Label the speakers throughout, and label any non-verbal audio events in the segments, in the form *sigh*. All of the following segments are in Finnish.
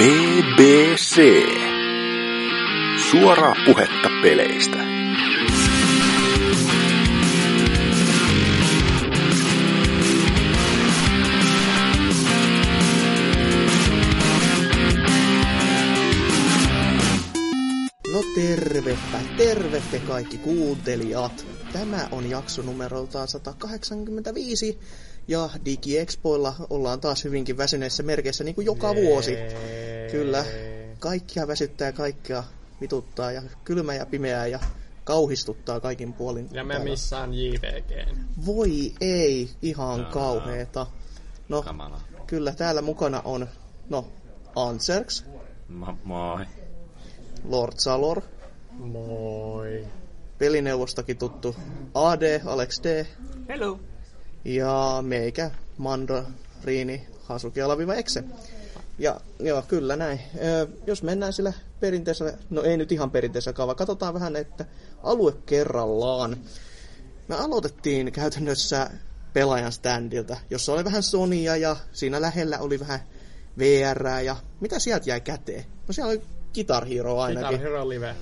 Speaker 1: BBC. Suoraa puhetta peleistä.
Speaker 2: No tervepä, terve te kaikki kuuntelijat. Tämä on jakso numeroltaan 185 ja DigiExpoilla ollaan taas hyvinkin väsyneissä merkeissä niin kuin joka vuosi. Kyllä, kaikkia väsyttää, kaikkea vituttaa ja kylmä ja pimeää ja kauhistuttaa kaikin puolin.
Speaker 3: Ja me
Speaker 2: täällä.
Speaker 3: missään JVG.
Speaker 2: Voi ei, ihan
Speaker 4: Jaa.
Speaker 2: kauheeta. No,
Speaker 4: Kamala.
Speaker 2: kyllä täällä mukana on, no, Anserks,
Speaker 4: Mo- moi.
Speaker 2: Lord Salor,
Speaker 3: Moi.
Speaker 2: pelineuvostakin tuttu AD, Alex D,
Speaker 3: Hello.
Speaker 2: ja meikä, Mando, Riini, Hasuki Alaviva Exe. Ja joo, kyllä näin. Ö, jos mennään sillä perinteisellä, no ei nyt ihan perinteisellä kaavalla, katsotaan vähän, että alue kerrallaan. Me aloitettiin käytännössä pelaajan standilta, jossa oli vähän Sonia ja siinä lähellä oli vähän VR ja mitä sieltä jäi käteen? No siellä oli Guitar Hero ainakin.
Speaker 3: Guitar Hero Live.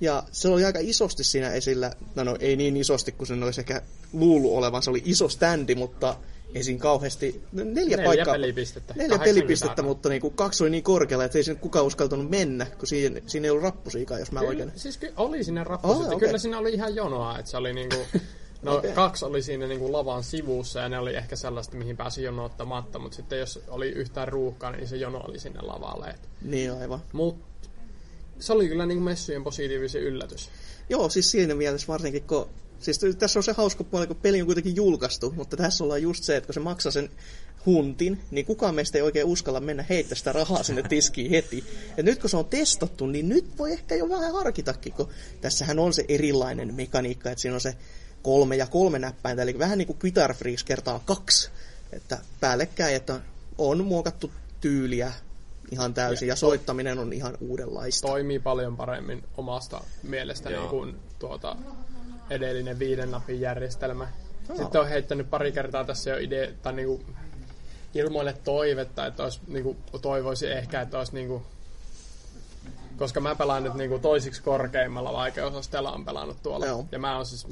Speaker 2: Ja se oli aika isosti siinä esillä, no, no ei niin isosti kuin sen olisi ehkä luulu olevan, se oli iso standi, mutta ei siinä kauheasti, no, neljä,
Speaker 3: Neljä
Speaker 2: paikkaa,
Speaker 3: pelipistettä.
Speaker 2: neljä pelipistettä, mutta niinku kaksi oli niin korkealla, että ei sinne kukaan uskaltanut mennä, kun siinä, siinä ei ollut rappusiikaa, jos mä
Speaker 3: Kyllä,
Speaker 2: oikein...
Speaker 3: siis ky- oli siinä rappu,
Speaker 2: Oh, okei.
Speaker 3: kyllä siinä oli ihan jonoa, että se oli niinku, *laughs* no
Speaker 2: Okei.
Speaker 3: kaksi oli siinä niinku lavan sivussa ja ne oli ehkä sellaista, mihin pääsi jonottamatta, mutta sitten jos oli yhtään ruuhkaa, niin se jono oli sinne lavalle. Et.
Speaker 2: Niin aivan.
Speaker 3: Mut se oli kyllä niinku messujen positiivisen yllätys.
Speaker 2: Joo, siis siinä mielessä varsinkin, kun... Siis tässä on se hauska puoli, kun peli on kuitenkin julkaistu, mutta tässä ollaan just se, että kun se maksaa sen huntin, niin kukaan meistä ei oikein uskalla mennä heittää sitä rahaa sinne tiskiin heti. Ja nyt kun se on testattu, niin nyt voi ehkä jo vähän harkitakin, kun tässähän on se erilainen mekaniikka, että siinä on se kolme ja kolme näppäintä, eli vähän niin kuin Guitar Freaks kertaa kaksi, että päällekkäin, että on muokattu tyyliä ihan täysin, ja soittaminen on ihan uudenlaista.
Speaker 3: Toimii paljon paremmin omasta mielestäni
Speaker 4: Joo.
Speaker 3: kuin tuota edellinen viiden napin järjestelmä. Sitten on heittänyt pari kertaa tässä jo idea, tai niinku ilmoille toivetta, että olisi, niinku, toivoisi ehkä, että olisi niinku, koska mä pelaan nyt niinku toisiksi korkeimmalla vaikeusasteella on pelannut tuolla.
Speaker 2: Joo.
Speaker 3: Ja mä oon siis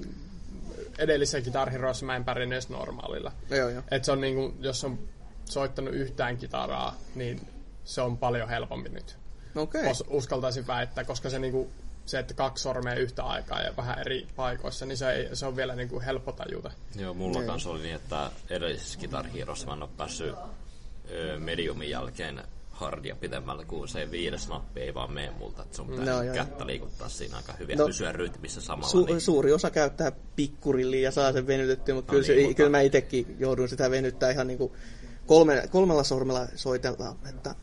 Speaker 3: edellisessä Guitar Heroissa mä en pärjännyt edes normaalilla.
Speaker 2: Joo, joo.
Speaker 3: Et se on niinku, jos on soittanut yhtään kitaraa, niin se on paljon helpompi nyt.
Speaker 2: Okei.
Speaker 3: Os, uskaltaisin väittää, koska se, niinku, se, että kaksi sormea yhtä aikaa ja vähän eri paikoissa, niin se, ei, se on vielä niinku helppo tajuta.
Speaker 4: Joo, mulla
Speaker 2: Joo.
Speaker 4: kanssa oli niin, että edellisessä Guitar Herossa mä en ole päässyt ö, mediumin jälkeen hardia pitemmälle, kuin se viides nappi ei vaan mene multa. Että sun pitää
Speaker 2: No,
Speaker 4: no,
Speaker 2: joo.
Speaker 4: kättä liikuttaa siinä aika hyvin
Speaker 2: No.
Speaker 4: ja pysyä rytmissä samalla.
Speaker 2: Su-
Speaker 4: niin,
Speaker 2: Suuri osa käyttää pikkurilliä ja saa sen venytettyä, mutta kyllä,
Speaker 4: niin,
Speaker 2: se,
Speaker 4: mutta-
Speaker 2: kyllä mä itsekin joudun sitä venyttää ihan niin kuin kolme, kolmella sormella soitella, että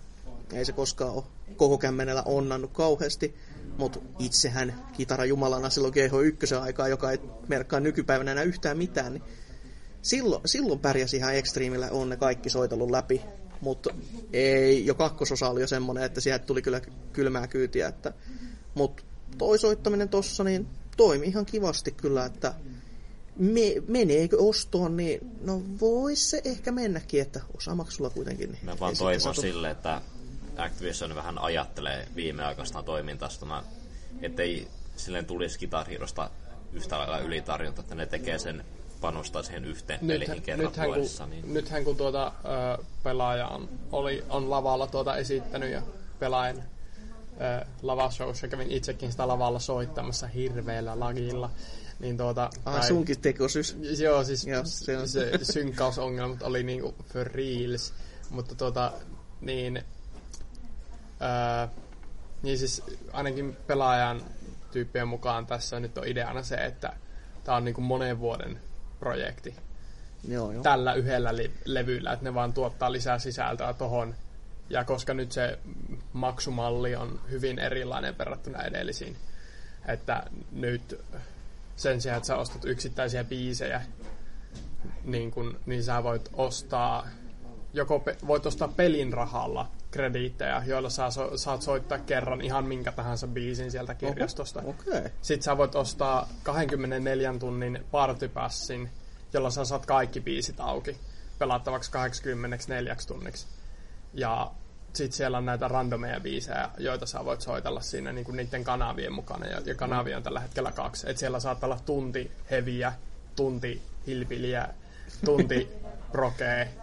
Speaker 2: ei se koskaan ole koko kämmenellä onnannut kauheasti. Mutta itsehän kitara jumalana silloin GH1 aikaa, joka ei merkkaa nykypäivänä enää yhtään mitään, niin silloin, silloin pärjäsi ihan ekstriimillä, on ne kaikki soitellut läpi. Mutta ei, jo kakkososa oli jo semmonen, että sieltä tuli kyllä kylmää kyytiä. Että, mutta toi soittaminen tossa niin toimi ihan kivasti kyllä, että me, meneekö ostoon, niin no vois se ehkä mennäkin, että osamaksulla kuitenkin. Niin
Speaker 4: Mä vaan toivon sille, että Activision vähän ajattelee viimeaikaisena toimintastaan, ettei silleen tulisi Guitar Herosta yhtä lailla ylitarjonta, että ne tekee sen panostaa siihen yhteen peliin kerran
Speaker 3: nythän, kun,
Speaker 4: vuodessa. Niin...
Speaker 3: nythän kun tuota, ö, pelaaja on, oli, on lavalla tuota esittänyt ja pelaajan ö, lavashowssa kävin itsekin sitä lavalla soittamassa hirveällä lagilla. Niin tuota,
Speaker 2: Ah,
Speaker 3: tai-
Speaker 2: sunkin tekosys.
Speaker 3: Joo, siis
Speaker 2: Joo, se
Speaker 3: se,
Speaker 2: on-
Speaker 3: se synkkausongelmat oli niinku for reals. Mutta tota, niin, ää, niin siis ainakin pelaajan tyyppien mukaan tässä nyt on ideana se, että tämä on niinku monen vuoden projekti
Speaker 2: Joo, joo.
Speaker 3: tällä yhdellä li- levyllä, että ne vaan tuottaa lisää sisältöä tohon. Ja koska nyt se maksumalli on hyvin erilainen verrattuna edellisiin, että nyt sen sijaan, että sä ostat yksittäisiä biisejä, niin, kun, niin sä voit ostaa, joko pe- voit ostaa pelin rahalla krediittejä, joilla sä so- saat soittaa kerran ihan minkä tahansa biisin sieltä kirjastosta.
Speaker 2: Okei. Okay.
Speaker 3: Sitten sä voit ostaa 24 tunnin partypassin, jolla sä saat kaikki biisit auki pelattavaksi 84 tunniksi. Ja sitten siellä on näitä randomeja biisejä, joita sä voit soitella siinä niin kuin niiden kanavien mukana. Ja, ja kanavia on tällä hetkellä kaksi. Et siellä saattaa olla tunti heviä, tunti hilpiliä, tunti *laughs* prokee.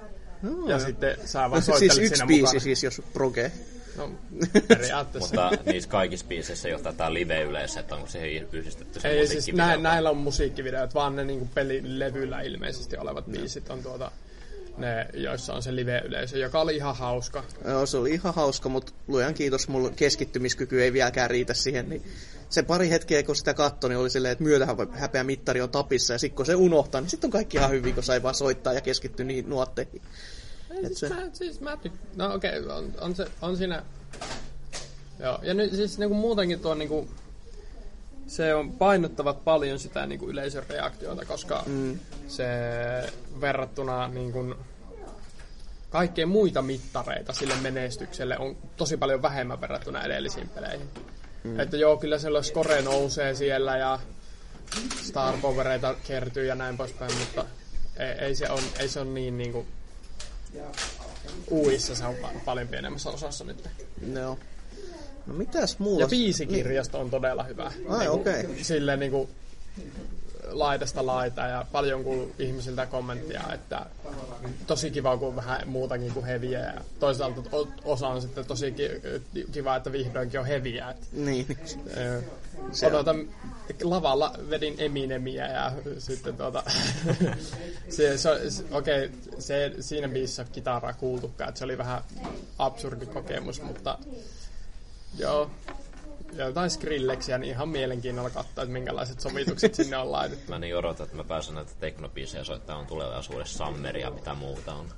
Speaker 2: No,
Speaker 3: ja
Speaker 2: joo.
Speaker 3: sitten sä vaan
Speaker 2: siis
Speaker 3: soittelet
Speaker 2: yksi
Speaker 3: siinä
Speaker 2: biisi
Speaker 3: mukana.
Speaker 2: siis, jos proge.
Speaker 3: No, *laughs* periaatteessa.
Speaker 4: Mutta niissä kaikissa biiseissä ei ole tätä live-yleisöä, että onko siihen yhdistetty se
Speaker 3: Ei, siis nä, näillä on musiikkivideot, vaan ne niinku pelilevyllä ilmeisesti olevat biisit on tuota, ne, joissa on se live-yleisö, joka oli ihan hauska.
Speaker 2: Joo, se oli ihan hauska, mutta luojan kiitos, mulla keskittymiskyky ei vieläkään riitä siihen, niin se pari hetkeä, kun sitä katsoi, niin oli silleen, että myötähän häpeä mittari on tapissa, ja sitten kun se unohtaa, niin sitten on kaikki ihan hyvin, kun sai vaan soittaa ja keskittyä niihin nuotteihin.
Speaker 3: Siis,
Speaker 2: se-
Speaker 3: mä, siis mä tyk- No okei, okay, on, on, se, on siinä... Joo, ja nyt siis niinku muutenkin tuo niinku... Se on painottavat paljon sitä niinku yleisön reaktiota, koska mm. se verrattuna niinku kaikkea muita mittareita sille menestykselle on tosi paljon vähemmän verrattuna edellisiin peleihin. Mm. Että joo, kyllä siellä score nousee siellä ja star powereita kertyy ja näin poispäin, mutta ei, ei, se, on, ei se on niin niinku Uissa se on pa- paljon pienemmässä osassa nyt.
Speaker 2: Joo. No mitäs muuta?
Speaker 3: Ja biisikirjasto on todella hyvä.
Speaker 2: Ai, okei.
Speaker 3: Silleen niinku laidasta laita ja paljon kuuluu ihmisiltä kommenttia, että tosi kiva, kun on vähän muutakin kuin heviä. Ja toisaalta osa on sitten tosi ki- kiva, että vihdoinkin on heviä. Että,
Speaker 2: Niin.
Speaker 3: ö, odotan, lavalla vedin Eminemiä ja sitten tuota, *laughs* se, se, se, okei, okay, se, siinä biisissä kitaraa kuultukaan, että se oli vähän absurdi kokemus, mutta joo, jotain Skrillexia, niin ihan mielenkiinnolla katsoa, että minkälaiset sovitukset sinne on laitettu.
Speaker 4: Mä niin odotan, että mä pääsen näitä teknobiisejä soittamaan tulevaisuudessa Summeria, mitä muuta on.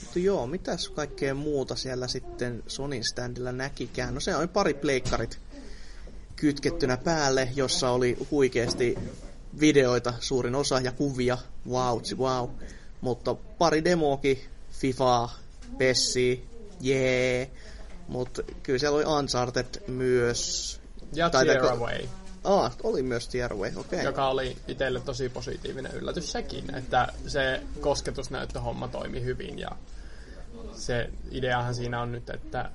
Speaker 2: Mutta joo, mitäs kaikkea muuta siellä sitten Sonin standilla näkikään? No se oli pari pleikkarit kytkettynä päälle, jossa oli huikeasti videoita suurin osa ja kuvia, wow, wow. Mutta pari demoakin, FIFA, Pessi, jee. Mutta kyllä siellä oli Uncharted myös.
Speaker 3: Ja
Speaker 2: Tai- tai-
Speaker 3: Tearaway,
Speaker 2: Ah, oli myös Tearaway, okei. Okay.
Speaker 3: joka oli itselle tosi positiivinen yllätys sekin, että se kosketusnäyttöhomma toimi hyvin ja se ideahan siinä on nyt, että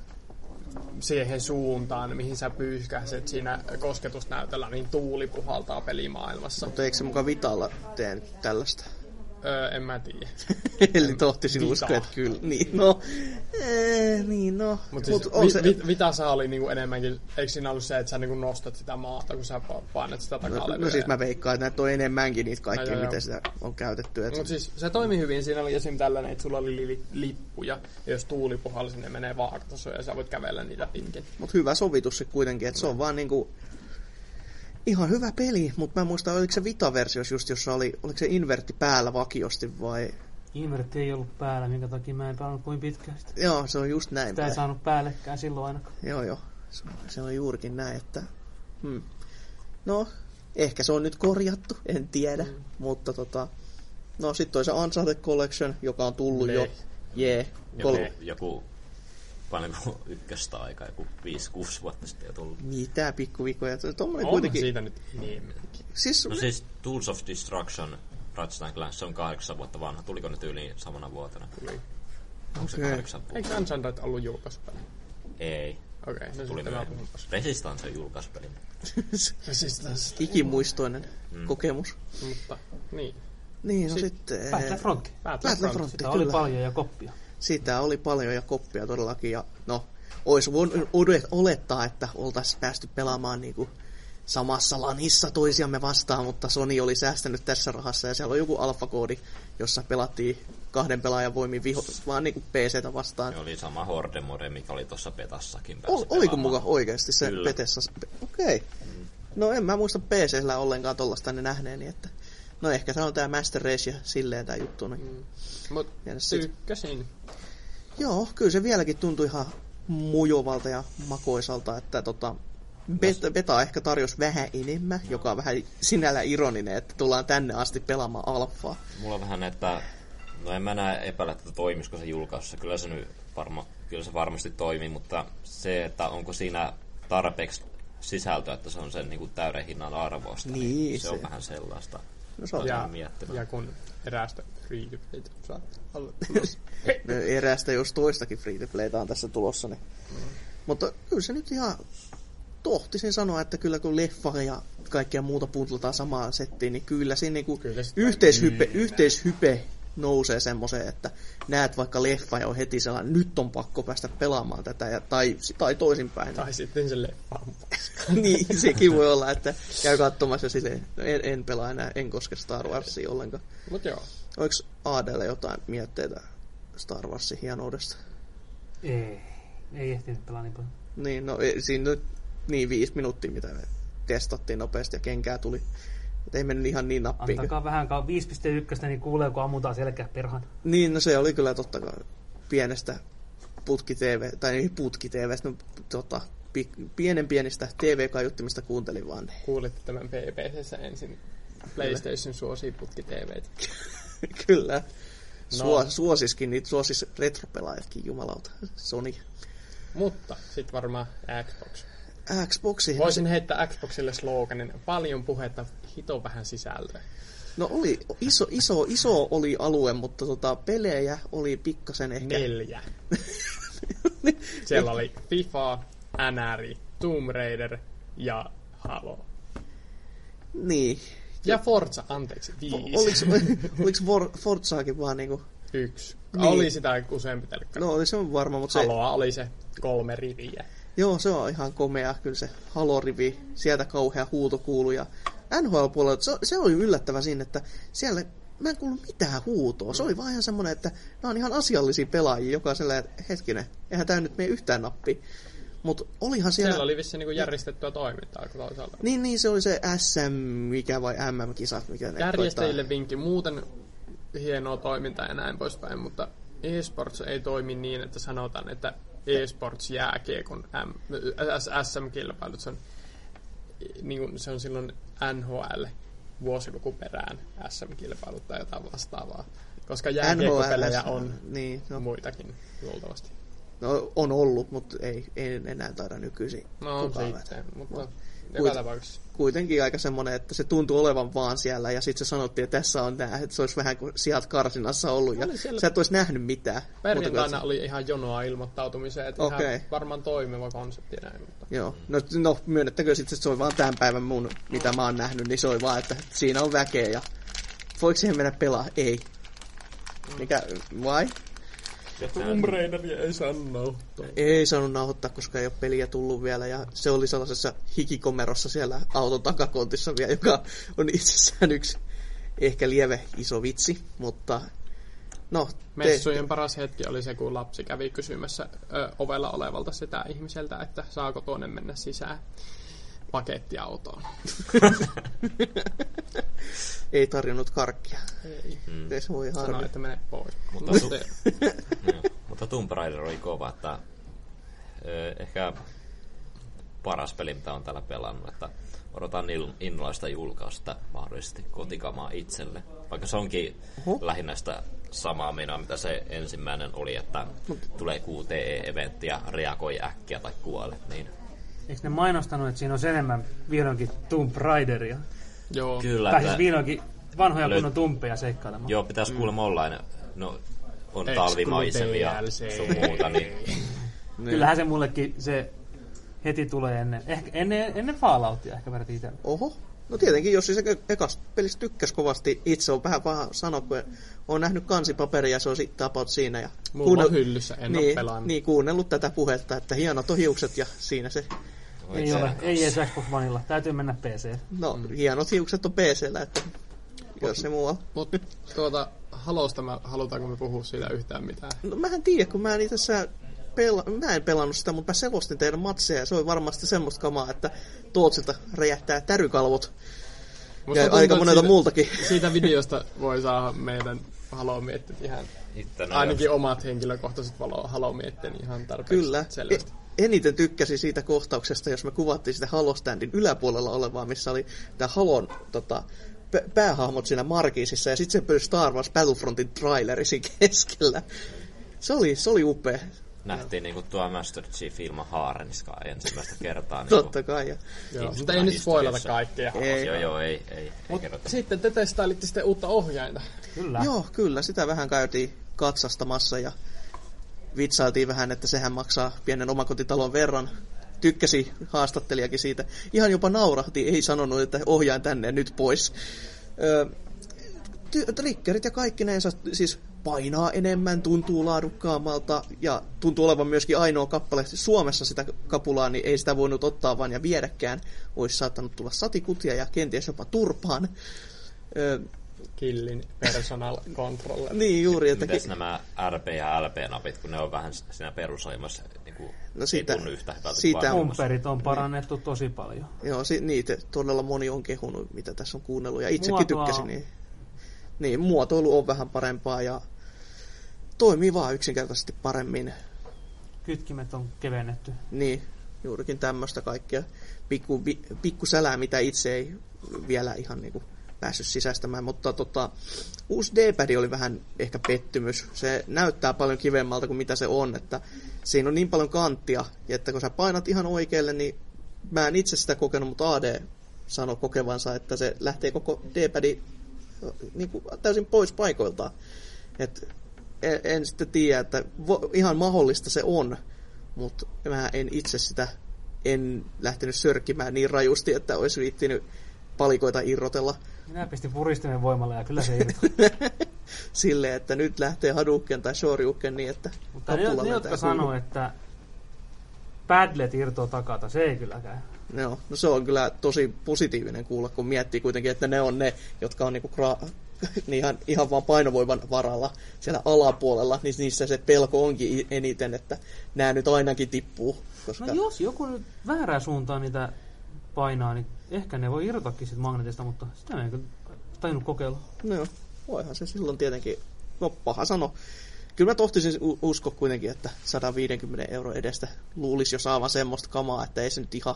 Speaker 3: siihen suuntaan, mihin sä pyyhkäiset siinä kosketusnäytöllä, niin tuuli puhaltaa pelimaailmassa.
Speaker 2: Mutta eikö se mukaan Vitalla tee tällaista?
Speaker 3: Öö, en mä tiedä. *laughs*
Speaker 2: Eli tohtisin
Speaker 3: Vita.
Speaker 2: uskoa, että kyllä. Niin, no. Ee, niin, no.
Speaker 3: Mutta siis
Speaker 2: Mut on
Speaker 3: vi,
Speaker 2: se,
Speaker 3: vi, Vitassa oli niinku enemmänkin, eikö siinä ollut se, että sä niinku nostat sitä maata, kun sä pa- painat sitä
Speaker 2: no,
Speaker 3: takalevyä?
Speaker 2: no, siis mä veikkaan, että näitä on enemmänkin niitä kaikkia,
Speaker 3: No, joo.
Speaker 2: sitä on käytetty. Et,
Speaker 3: Mutta siis se toimi hyvin. Siinä oli esim. tällainen, että sulla oli li- lippuja, ja jos tuuli puhalsi, ne menee vaakatasoon, ja sä voit kävellä niitä pitkin.
Speaker 2: mut hyvä sovitus se kuitenkin, että se on vaan niinku ihan hyvä peli, mutta mä en muista, oliko se Vita-versios just, jossa oli, oliko se invertti päällä vakiosti vai...
Speaker 5: Invertti ei ollut päällä, minkä takia mä en pelannut kuin pitkään sitä.
Speaker 2: Joo, se on just näin
Speaker 5: Sitä ei
Speaker 2: päin.
Speaker 5: saanut päällekään silloin ainakaan.
Speaker 2: Joo, joo. Se, se on juurikin näin, että... Hmm. No, ehkä se on nyt korjattu, en tiedä. Mm. Mutta tota... No, sitten toi se Uncharted Collection, joka on tullut jo.
Speaker 3: Le-
Speaker 2: Jee.
Speaker 4: Joku,
Speaker 2: Kol-
Speaker 4: joku paljonko ykköstä aikaa, joku 5-6 vuotta sitten jo tullut.
Speaker 2: Mitä pikkuvikoja? Tommonen
Speaker 3: On
Speaker 2: kuitenkin...
Speaker 3: siitä nyt niin.
Speaker 2: Siis,
Speaker 4: No siis Tools of Destruction, Ratchet Clank, se on kahdeksan vuotta vanha. Tuliko ne tyyliin samana vuotena?
Speaker 3: Tuli.
Speaker 4: Onko se
Speaker 2: Okei.
Speaker 4: kahdeksan vuotta?
Speaker 3: Eikö Uncharted ollut julkaisupeli?
Speaker 4: Ei.
Speaker 3: Okei, okay, no
Speaker 4: Tuli myöhemmin. Resistance on julkaisupeli. *laughs*
Speaker 3: Resistance.
Speaker 2: ikimuistoinen mm. kokemus.
Speaker 3: Mutta, niin.
Speaker 2: Niin, no
Speaker 3: Sit-
Speaker 2: sitten...
Speaker 5: Battlefront.
Speaker 2: Battlefront,
Speaker 3: Battlefront.
Speaker 5: Sitä oli
Speaker 2: kyllä.
Speaker 5: paljon ja koppia.
Speaker 2: Sitä oli paljon ja koppia todellakin. Ja no, olisi voinut olettaa, että oltaisiin päästy pelaamaan niinku samassa lanissa toisiamme vastaan, mutta Sony oli säästänyt tässä rahassa ja siellä on joku alfakoodi, jossa pelattiin kahden pelaajan voimin viho, vaan niinku PCtä vastaan.
Speaker 4: Se oli sama Horde mode, mikä oli tuossa Petassakin.
Speaker 2: Ol, oliko muka oikeasti se
Speaker 4: Kyllä.
Speaker 2: Petessa? Okei. Okay. No en mä muista PCllä ollenkaan tollasta ne nähneeni, että no ehkä se on tää Master Race ja silleen tää juttu. Niin.
Speaker 3: Mut
Speaker 2: Ja sit-
Speaker 3: tykkäsin.
Speaker 2: Joo, kyllä se vieläkin tuntui ihan mujovalta ja makoisalta, että tota, beta, beta ehkä tarjosi vähän enemmän, joka on vähän sinällä ironinen, että tullaan tänne asti pelaamaan alfaa.
Speaker 4: Mulla on vähän, että no en mä näe epäillä, että toimisiko se julkaisussa. Kyllä se nyt varma, kyllä se varmasti toimii, mutta se, että onko siinä tarpeeksi sisältöä, että se on sen niin kuin täyden hinnan arvosta,
Speaker 2: Niin,
Speaker 4: se,
Speaker 2: se-
Speaker 4: on vähän sellaista.
Speaker 2: No se on,
Speaker 3: Ja,
Speaker 4: miettimään.
Speaker 3: ja kun erästä free to play olla.
Speaker 2: No, *laughs* Eräästä jos toistakin free to playta on tässä tulossa. Niin. Mutta kyllä se nyt ihan tohtisin sanoa, että kyllä kun leffa ja kaikkea muuta puutlutaan samaan settiin, niin kyllä siinä niinku
Speaker 3: Kyllä
Speaker 2: yhteishype, yhteishype nousee semmoiseen, että näet vaikka leffa ja on heti sellainen, nyt on pakko päästä pelaamaan tätä, ja, tai, tai toisinpäin.
Speaker 3: Tai sitten se leffa on *laughs*
Speaker 2: niin, sekin voi olla, että käy katsomassa silleen, no en, en pelaa enää, en koske Star Warsia ollenkaan.
Speaker 3: Mut joo.
Speaker 2: Oliko Aadelle jotain mietteitä Star Warsin hienoudesta?
Speaker 5: Ei, ei ehtinyt pelaa niin paljon.
Speaker 2: Niin, no siinä nyt niin viisi minuuttia, mitä me testattiin nopeasti ja kenkää tuli. Et ei mennyt ihan niin nappiin.
Speaker 5: Antakaa vähän ka- 5.1, niin kuulee, kun ammutaan selkää perhan.
Speaker 2: Niin, no se oli kyllä totta kai pienestä putki TV, tai ei putki TV, no, tota, pi, pienen pienistä TV-kaiuttimista kuuntelin vaan.
Speaker 3: Kuulitte tämän PPCssä ensin. PlayStation suosii putki TVtä. *laughs*
Speaker 2: kyllä. Suo,
Speaker 3: No.
Speaker 2: Suosiskin niitä, suosis retropelaajatkin, jumalauta. Sony.
Speaker 3: Mutta sitten varmaan Xbox.
Speaker 2: Xboxi.
Speaker 3: Voisin heittää Xboxille sloganin. Paljon puhetta, hito vähän sisältöä.
Speaker 2: No oli, iso, iso, iso oli alue, mutta tota, pelejä oli pikkasen ehkä...
Speaker 3: Neljä. *laughs* Siellä oli FIFA, NR, Tomb Raider ja Halo.
Speaker 2: Niin.
Speaker 3: Ja Forza, anteeksi, viisi.
Speaker 2: Oliko, *laughs* oliko For, Forzaakin vaan niinku...
Speaker 3: Yksi.
Speaker 2: Niin.
Speaker 3: Oli sitä useampi telkka.
Speaker 2: No oli se varma, mutta se...
Speaker 3: Haloa oli se kolme riviä.
Speaker 2: Joo, se on ihan komea, kyllä se halorivi, sieltä kauhea huuto kuuluu ja NHL-puolella, se, se oli yllättävä siinä, että siellä mä en kuullut mitään huutoa. Se oli vaan ihan semmoinen, että nämä on ihan asiallisia pelaajia jokaiselle hetkinen. Eihän tämä nyt mene yhtään nappi. Mutta olihan siellä...
Speaker 3: Siellä oli vissiin niin järjestettyä toimintaa toisaalta.
Speaker 2: Niin, niin, se oli se SM, mikä vai MM-kisat, mikä ne
Speaker 3: Järjestäjille
Speaker 2: koittaa.
Speaker 3: vinkki. Muuten hienoa toimintaa ja näin poispäin, mutta eSports ei toimi niin, että sanotaan, että eSports jääkiekon SM-kilpailut, se on, niin kuin, se on silloin NHL vuosilukuperään SM-kilpailut tai jotain vastaavaa. Koska jääkiekkopelejä
Speaker 2: NHL,
Speaker 3: on
Speaker 2: Niin, no,
Speaker 3: muitakin luultavasti.
Speaker 2: no, on ollut, mutta ei, ei enää taida nykyisin
Speaker 3: No
Speaker 2: kukaan
Speaker 3: sitten, mutta
Speaker 2: Kuit- kuitenkin aika semmoinen, että se tuntuu olevan vaan siellä ja sitten se sanottiin, että tässä on nää, että se olisi vähän kuin sieltä karsinassa ollut ja
Speaker 3: siellä-
Speaker 2: sä et olisi nähnyt mitään.
Speaker 3: Perjantaina oli ihan jonoa ilmoittautumiseen, että
Speaker 2: Okei.
Speaker 3: ihan varmaan toimiva konsepti näin. Mutta
Speaker 2: Joo, no, no myönnettäkö sitten, että se on vaan tämän päivän mun, mitä mä oon nähnyt, niin se on vaan, että siinä on väkeä ja voiko siihen mennä pelaa? Ei. Mikä, vai?
Speaker 3: Tomb Raideria ei saa nauhoittaa.
Speaker 2: Ei saanut nauhoittaa, koska ei ole peliä tullut vielä ja se oli sellaisessa hikikomerossa siellä auton takakontissa vielä, joka on itsessään yksi ehkä lieve iso vitsi, mutta no, te,
Speaker 3: Messujen paras hetki oli se, kun lapsi kävi kysymässä ö, ovella olevalta sitä ihmiseltä, että saako tuonne mennä sisään pakettiautoon. *laughs*
Speaker 2: ei tarjonnut karkkia.
Speaker 3: Ei.
Speaker 4: Mm.
Speaker 2: Se voi
Speaker 3: Sanoi,
Speaker 2: harmi.
Speaker 3: että mene pois. Mutta
Speaker 4: Mutta-
Speaker 3: sitten, *laughs*
Speaker 4: Joo. Mutta Tomb Raider oli kova, että ö, ehkä paras peli, mitä on täällä pelannut, että odotan il- innolla sitä julkausta mahdollisesti kotikamaa itselle. Vaikka se onkin
Speaker 2: Oho.
Speaker 4: lähinnä sitä samaa menoa, mitä se ensimmäinen oli, että tulee QTE-eventti ja reagoi äkkiä tai kuole, niin
Speaker 5: Eikö ne mainostanut, että siinä on enemmän vihdoinkin Tomb Raideria?
Speaker 3: joo.
Speaker 4: kyllä,
Speaker 5: Pääsis
Speaker 4: että,
Speaker 5: vihdoinkin vanhoja
Speaker 4: Löy-
Speaker 5: kunnon tumpeja seikkailemaan.
Speaker 4: joo, pitäisi kuulemma olla, no, on talvimaisemia sun muuta, *laughs* niin
Speaker 5: Kyllähän se mullekin se heti tulee ennen, ehkä ennen, ennen Falloutia ehkä verran itse.
Speaker 2: Oho. No tietenkin, jos siis ekasta pelistä tykkäs kovasti, itse on vähän paha sanoa, kun on nähnyt kansipaperia ja se on sitten about siinä. Ja
Speaker 3: Mulla on hyllyssä, en
Speaker 2: niin,
Speaker 3: ole pelannut.
Speaker 2: Niin, kuunnellut tätä puhetta, että hienot on hiukset ja siinä se,
Speaker 5: Ei ole, ei edes Xbox Oneilla. Täytyy mennä PC.
Speaker 2: no mm. hienot hiukset on PCllä, että jos se muualla.
Speaker 3: Mutta tuota, Halosta mä, halutaanko me puhua siitä yhtään mitään?
Speaker 2: No mä en tiedä, kun mä en itse asiassa pela- mä en pelannut sitä, mutta mä selostin teidän matseja ja se oli varmasti semmoista kamaa, että Tootsilta räjähtää tärykalvot
Speaker 3: Musta
Speaker 2: ja
Speaker 3: tuntuu,
Speaker 2: aika monelta
Speaker 3: siitä-
Speaker 2: muultakin.
Speaker 3: Siitä *laughs* videosta voi saada meidän halomiettit ihan,
Speaker 4: Itse, no,
Speaker 3: ainakin omat henkilökohtaiset valo- halomietteeni ihan tarpeeksi
Speaker 2: Kyllä.
Speaker 3: selvästi.
Speaker 2: E- eniten tykkäsin siitä kohtauksesta, jos me kuvattiin sitä Halo-standin yläpuolella olevaa, missä oli tämä Halon tota, p- päähahmot siinä Markiisissa, ja sitten se Star Wars Battlefrontin traileri siinä keskellä. Se oli, se oli upea.
Speaker 4: Nähtiin niinku tuo Master Chief ilman Haareniskaa ensimmäistä kertaa. Niinku,
Speaker 2: Totta kai. Ja,
Speaker 3: Joo,
Speaker 4: Niin,
Speaker 3: mutta ei nyt spoilata kaikkea.
Speaker 2: Ei.
Speaker 4: Joo, joo, ei, ei, ei
Speaker 3: Mut
Speaker 4: kerrota.
Speaker 3: sitten te testailitte sitten uutta ohjainta.
Speaker 5: Kyllä.
Speaker 2: Joo, kyllä, sitä vähän käytiin katsastamassa ja vitsailtiin vähän, että sehän maksaa pienen omakotitalon verran. Tykkäsi haastattelijakin siitä. Ihan jopa naurahti, ei sanonut, että ohjaan tänne nyt pois. Ö, ty- triggerit ja kaikkinensa siis painaa enemmän, tuntuu laadukkaammalta ja tuntuu olevan myöskin ainoa kappale Suomessa sitä kapulaa, niin ei sitä voinut ottaa vaan ja viedäkään. Olisi saattanut tulla satikutia ja kenties jopa turpaan. Ö,
Speaker 3: Killin personal controller. *laughs*
Speaker 2: niin juuri, että
Speaker 4: Mites nämä RP ja LP-napit, kun ne on vähän siinä perusoimassa, niin kuin,
Speaker 2: No siitä-
Speaker 4: ei tunnu yhtä hyvältä
Speaker 2: siitä-.
Speaker 5: Pumperit on parannettu tosi paljon.
Speaker 2: Joo, si- niitä todella moni on kehunut, mitä tässä on kuunnellut, ja itsekin
Speaker 5: Muotoa
Speaker 2: tykkäsin.
Speaker 5: on.
Speaker 2: Niin, niin, muotoilu on vähän parempaa ja toimii vaan yksinkertaisesti paremmin.
Speaker 5: Kytkimet on kevennetty.
Speaker 2: Niin, juurikin tämmöistä kaikkea pikku, vi, pikku sälää, mitä itse ei vielä ihan niinku päässyt sisäistämään, mutta tota, uusi D-pad oli vähän ehkä pettymys. Se näyttää paljon kivemmalta kuin mitä se on, että siinä on niin paljon kanttia, että kun sä painat ihan oikealle, niin mä en itse sitä kokenut, mutta AD sanoi kokevansa, että se lähtee koko D-padi niin kuin täysin pois paikoiltaan. Et en, en sitten tiedä, että vo, ihan mahdollista se on, mutta mä en itse sitä en lähtenyt sörkkimään niin rajusti, että olisi viittinyt palikoita irrotella
Speaker 5: Minä pistin puristimen voimalla ja kyllä se irtoi. *laughs*
Speaker 2: silleen, että nyt lähtee Hadouken tai Shoryuken niin, että
Speaker 5: Mutta ne, ne jotka sanoo, että Padlet irtoaa takata, se ei kyllä käy.
Speaker 2: Joo, no se on kyllä tosi positiivinen kuulla, kun miettii kuitenkin, että ne on ne, jotka on niinku gra- *laughs* niin ihan, ihan vaan painovoiman varalla siellä alapuolella, niin niissä se pelko onkin eniten, että nämä nyt ainakin tippuu. Koska...
Speaker 5: No jos joku nyt väärää suuntaan niitä painaa, niin ehkä ne voi irtoakin sit magnetista, mutta sitä en kyllä tajunnut kokeilla.
Speaker 2: No joo, voihan se silloin tietenkin, no paha sano. Kyllä mä tohtisin u- uskoa kuitenkin, että 150 euro edestä luulisi jo saavan semmoista kamaa, että ei se nyt ihan...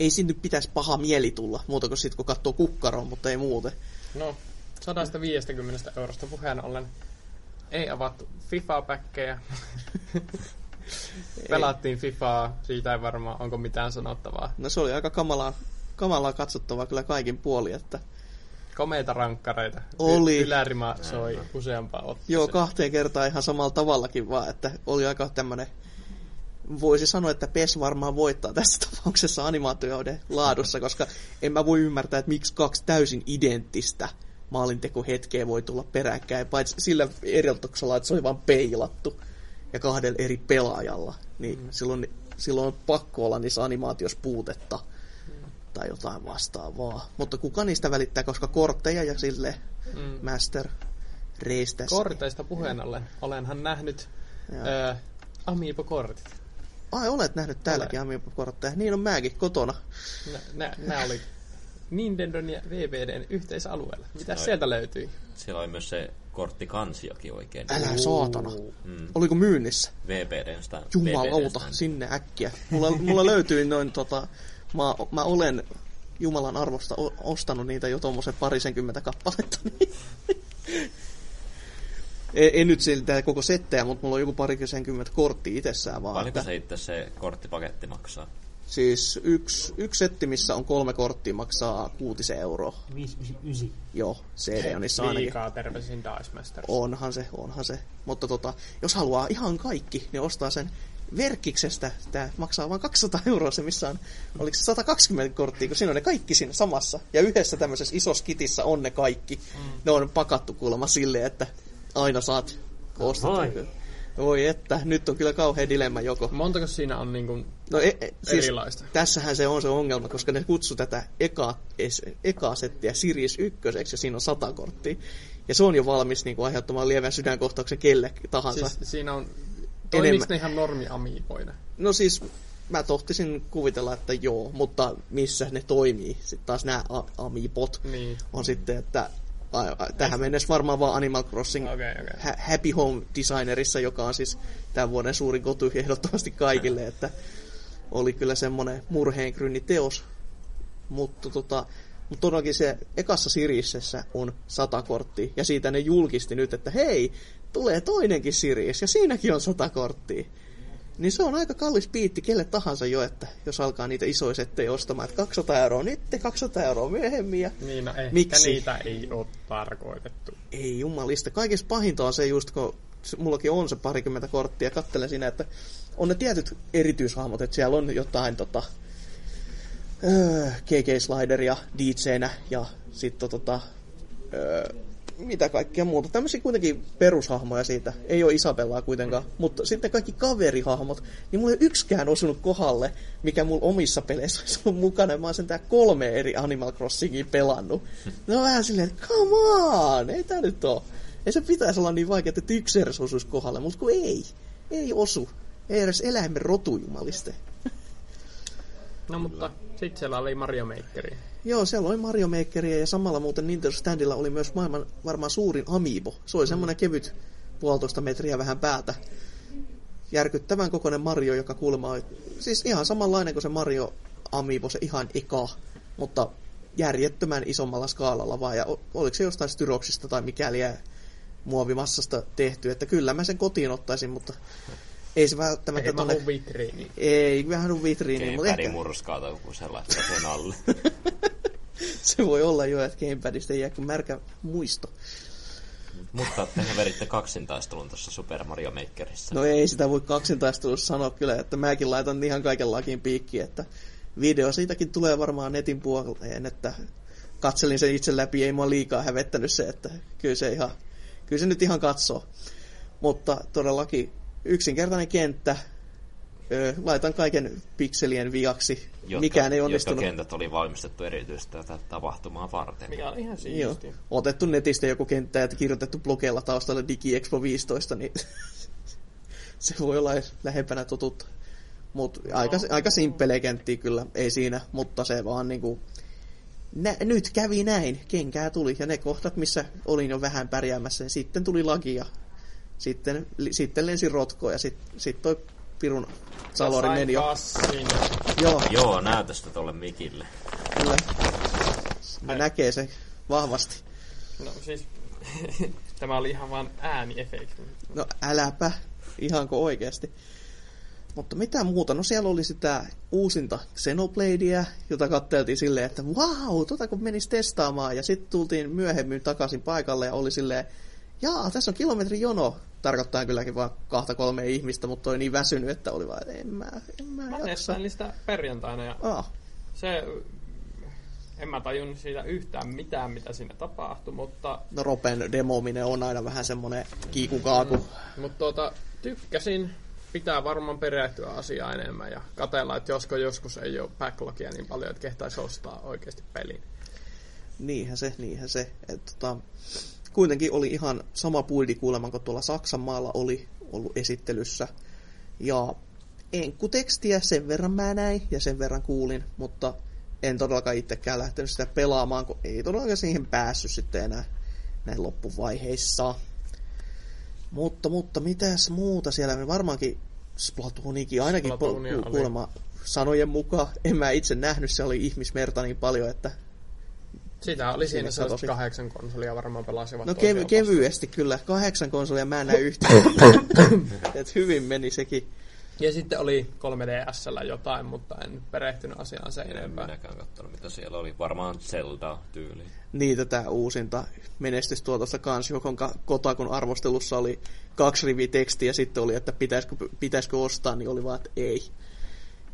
Speaker 2: Ei siinä nyt pitäisi paha mieli tulla, muuta kuin sitten kun katsoo kukkaroon, mutta ei muuten.
Speaker 3: No, 150 eurosta puheen ollen ei avattu FIFA-päkkejä. *laughs* Pelattiin FIFAa, siitä ei varmaan onko mitään sanottavaa.
Speaker 2: No se oli aika kamalaa, kamalaa katsottavaa kyllä kaikin puoli, että
Speaker 3: Komeita rankkareita.
Speaker 2: Oli.
Speaker 3: Ylärima soi useampaa otteeseen.
Speaker 2: joo, kahteen kertaan ihan samalla tavallakin vaan, että oli aika tämmönen voisi sanoa, että PES varmaan voittaa tässä *laughs* tapauksessa animaatioiden laadussa, koska en mä voi ymmärtää, että miksi kaksi täysin identtistä maalintekohetkeä voi tulla peräkkäin, paitsi sillä erotuksella, että se oli vain peilattu ja kahdella eri pelaajalla, niin mm. silloin, silloin on pakko olla niissä animaatioissa puutetta tai jotain vastaavaa. Mutta kuka niistä välittää, koska kortteja ja sille
Speaker 3: Mm.
Speaker 2: Master Race tässä.
Speaker 3: Korteista puheen ollen. Olenhan nähnyt ö, Amiibo-kortit.
Speaker 2: Ai, olet nähnyt täälläkin Amiibo-kortteja. Niin on mäkin kotona.
Speaker 3: Nämä oli Nintendon ja VVDn yhteisalueella. Mitä sieltä löytyi?
Speaker 4: Siellä oli myös se korttikansiokin oikein.
Speaker 2: Älä saatana.
Speaker 4: Mm.
Speaker 2: Oliko myynnissä?
Speaker 4: VPDn sitä.
Speaker 2: Jumalauta, sinne äkkiä. Mulla, mulla löytyi noin tota, mä, mä olen Jumalan arvosta o- ostanut niitä jo tuommoisen parisenkymmentä kappaletta. Niin. En, en nyt siltä koko settejä, mutta mulla on joku parisenkymmentä korttia itsessään vaan.
Speaker 4: Paljonko se itse se korttipaketti maksaa?
Speaker 2: siis yksi, yksi setti, missä on kolme korttia, maksaa kuutisen euroa.
Speaker 5: 599.
Speaker 2: Joo, CD on niissä ainakin.
Speaker 3: Liikaa terveisin Dice Masters.
Speaker 2: Onhan se, onhan se. Mutta tota, jos haluaa ihan kaikki, niin ostaa sen Verkkiksestä. Tämä maksaa vain 200 euroa se, missä on, oliko se 120 korttia, kun siinä on ne kaikki siinä samassa. Ja yhdessä tämmöisessä isossa kitissä on ne kaikki. Mm. Ne on pakattu kuulemma silleen, että aina saat ostaa.
Speaker 5: Voi.
Speaker 2: Että, nyt on kyllä kauhean dilemma joko.
Speaker 3: Montako siinä on niin kuin
Speaker 2: No, e, e, siis
Speaker 3: erilaista?
Speaker 2: tässähän se on se ongelma, koska ne kutsu tätä eka, es, ekaa settiä Series 1 ja siinä on 100 korttia. Ja se on jo valmis niin kuin, aiheuttamaan lievän sydänkohtauksen kelle tahansa.
Speaker 3: Siis siinä on... Toimiks ne ihan normi amiiboina?
Speaker 2: No siis mä tohtisin kuvitella, että joo, mutta missä ne toimii? Sitten taas nämä a- Amiibot
Speaker 3: Niin.
Speaker 2: on sitten, että tähän mennessä varmaan vaan Animal Crossing
Speaker 3: Okei, okei.
Speaker 2: Ha- Happy Home Designerissa, joka on siis tämän vuoden suurin kotu ehdottomasti kaikille, että oli kyllä semmoinen murheenkrynni teos. Mutta tota, Mutta todellakin se ekassa Siriisessä on 100 korttia, ja siitä ne julkisti nyt, että hei, tulee toinenkin Siris, ja siinäkin on 100 korttia. Niin se on aika kallis piitti kelle tahansa jo, että jos alkaa niitä isoja settejä ostamaan, että 200 euroa nyt, 200 euroa myöhemmin. Ja
Speaker 3: Niin, no ehkä
Speaker 2: Miksi?
Speaker 3: niitä ei ole tarkoitettu.
Speaker 2: ei jumalista. Kaikista pahinta on se just, kun mullakin on se parikymmentä korttia, kattelen siinä, että on ne tietyt erityishahmot, että siellä on jotain tota, öö, KK-slideria DJnä ja sitten tota, öö, mitä kaikkea muuta. Tämmöisiä kuitenkin perushahmoja siitä. Ei ole Isabellaa kuitenkaan. Mutta sitten kaikki kaverihahmot, niin mulla ei yksikään osunut kohdalle, mikä mulla omissa peleissä olisi ollut mukana. Mä oon sentään kolme eri Animal Crossingia pelannut. Ne on vähän silleen, että come on, ei tää nyt oo. Ei se pitäisi olla niin vaikea, että yksi osuisi kohdalle, mutta kun ei. Ei osu. Ei edes eläimen rotujumaliste.
Speaker 3: No mutta sitten siellä oli Mario Makeri.
Speaker 2: Joo, siellä oli Mario Makeria ja samalla muuten Nintendo Standilla oli myös maailman varmaan suurin Amiibo. Se oli semmoinen kevyt puolitoista metriä vähän päältä. Järkyttävän kokoinen Mario, joka kuulemma oli siis ihan samanlainen kuin se Mario Amiibo, se ihan eka, mutta järjettömän isommalla skaalalla vaan. Ja oliko se jostain styroksista tai mikäli muovimassasta tehty, että kyllä mä sen kotiin ottaisin, mutta ei se välttämättä
Speaker 3: Ei
Speaker 2: tonne...
Speaker 3: mahu vitriini.
Speaker 2: Ei vähän on vitriini, mutta
Speaker 4: Gamepadin
Speaker 2: ehkä
Speaker 4: murskaata joku se laittaa sen alle. *laughs*
Speaker 2: se voi olla jo, että Gamepadista ei jää kuin märkä muisto.
Speaker 4: Mutta tehän veritte kaksintaistelun tuossa Super Mario Makerissa.
Speaker 2: No ei sitä voi kaksintaistelussa sanoa kyllä, että mäkin laitan ihan kaiken lakin piikki, että video siitäkin tulee varmaan netin puoleen, että katselin sen itse läpi, ei mua liikaa hävettänyt se, että kyllä se, ihan, kyllä se nyt ihan katsoo. Mutta todellakin yksinkertainen kenttä, Öö, laitan kaiken pikselien viaksi. Mikään ei onnistunut.
Speaker 4: Jotka kentät oli valmistettu erityisesti tätä tapahtumaa varten.
Speaker 3: Mikä on ihan
Speaker 2: Joo.
Speaker 3: siisti.
Speaker 2: Otettu netistä joku kenttä ja kirjoitettu blogeilla taustalla DigiExpo 15, niin *laughs* se voi olla lähempänä totutta. Mut aika, aika simppeleä kenttiä kyllä, ei siinä, mutta se vaan niinku... Nä, nyt kävi näin, kenkää tuli, ja ne kohtat, missä olin jo vähän pärjäämässä, niin sitten tuli lagi ja sitten, li, sitten lensi rotko ja sitten sit toi pirun salori meni jo.
Speaker 3: kassin.
Speaker 2: Joo,
Speaker 4: Joo, näytä sitä tolle mikille.
Speaker 2: kyllä. Mä näkee se vahvasti.
Speaker 3: No siis, *laughs* tämä oli ihan vaan ääniefekti.
Speaker 2: No äläpä, ihanko oikeasti. Mutta mitä muuta? No siellä oli sitä uusinta Xenobladea, jota katteltiin silleen, että vau, tota kun menis testaamaan. Ja sitten tultiin myöhemmin takaisin paikalle ja oli silleen, jaa, tässä on kilometrin jono. Tarkoittaa kylläkin vaan kahta kolme ihmistä, mutta oli niin väsynyt, että oli vaan, että en mä, en mä
Speaker 3: Mä
Speaker 2: jaksa.
Speaker 3: sitä perjantaina ja
Speaker 2: Ah,
Speaker 3: se... En mä tajunnut siitä yhtään mitään, mitä siinä tapahtui, mutta,
Speaker 2: no Ropen demominen on aina vähän semmonen kiikukaaku.
Speaker 3: mutta tuota, tykkäsin. Pitää varmaan perehtyä asiaa enemmän ja katella, että josko joskus ei ole backlogia niin paljon, että kehtaisi ostaa oikeasti pelin.
Speaker 2: Niinhän se, niinhän se. Et, tota, kuitenkin oli ihan sama puidi kuuleman kuin tuolla Saksan maalla oli ollut esittelyssä. Ja enkkutekstiä sen verran mä näin ja sen verran kuulin, mutta en todellakaan itsekään lähtenyt sitä pelaamaan, kun ei todellakaan siihen päässyt sitten enää näin loppuvaiheissa. Mutta, mutta mitäs muuta siellä? Varmaankin Splatoonikin, ainakin
Speaker 3: Splatoonia
Speaker 2: ku- kuulemma sanojen mukaan. En mä itse nähnyt, se oli ihmismerta niin paljon, että
Speaker 3: Sitä oli
Speaker 2: Siinä
Speaker 3: sellaiset kahdeksan konsolia varmaan pelasivat
Speaker 2: No kev- kevyesti kyllä. Kahdeksan konsolia mä en näe yhtään. *coughs* Et hyvin meni sekin.
Speaker 3: Ja sitten oli 3DSllä jotain, mutta en nyt perehtynyt asiaan sen
Speaker 4: En
Speaker 3: enempää.
Speaker 4: minäkään katsonut, mitä siellä oli. Varmaan Zelda tyyli.
Speaker 2: Niin tätä uusinta menestystuotosta kans, johon ka- Kotakun arvostelussa oli kaksi riviä tekstiä ja sitten oli, että pitäisikö, pitäisikö ostaa, niin oli vaan, että ei.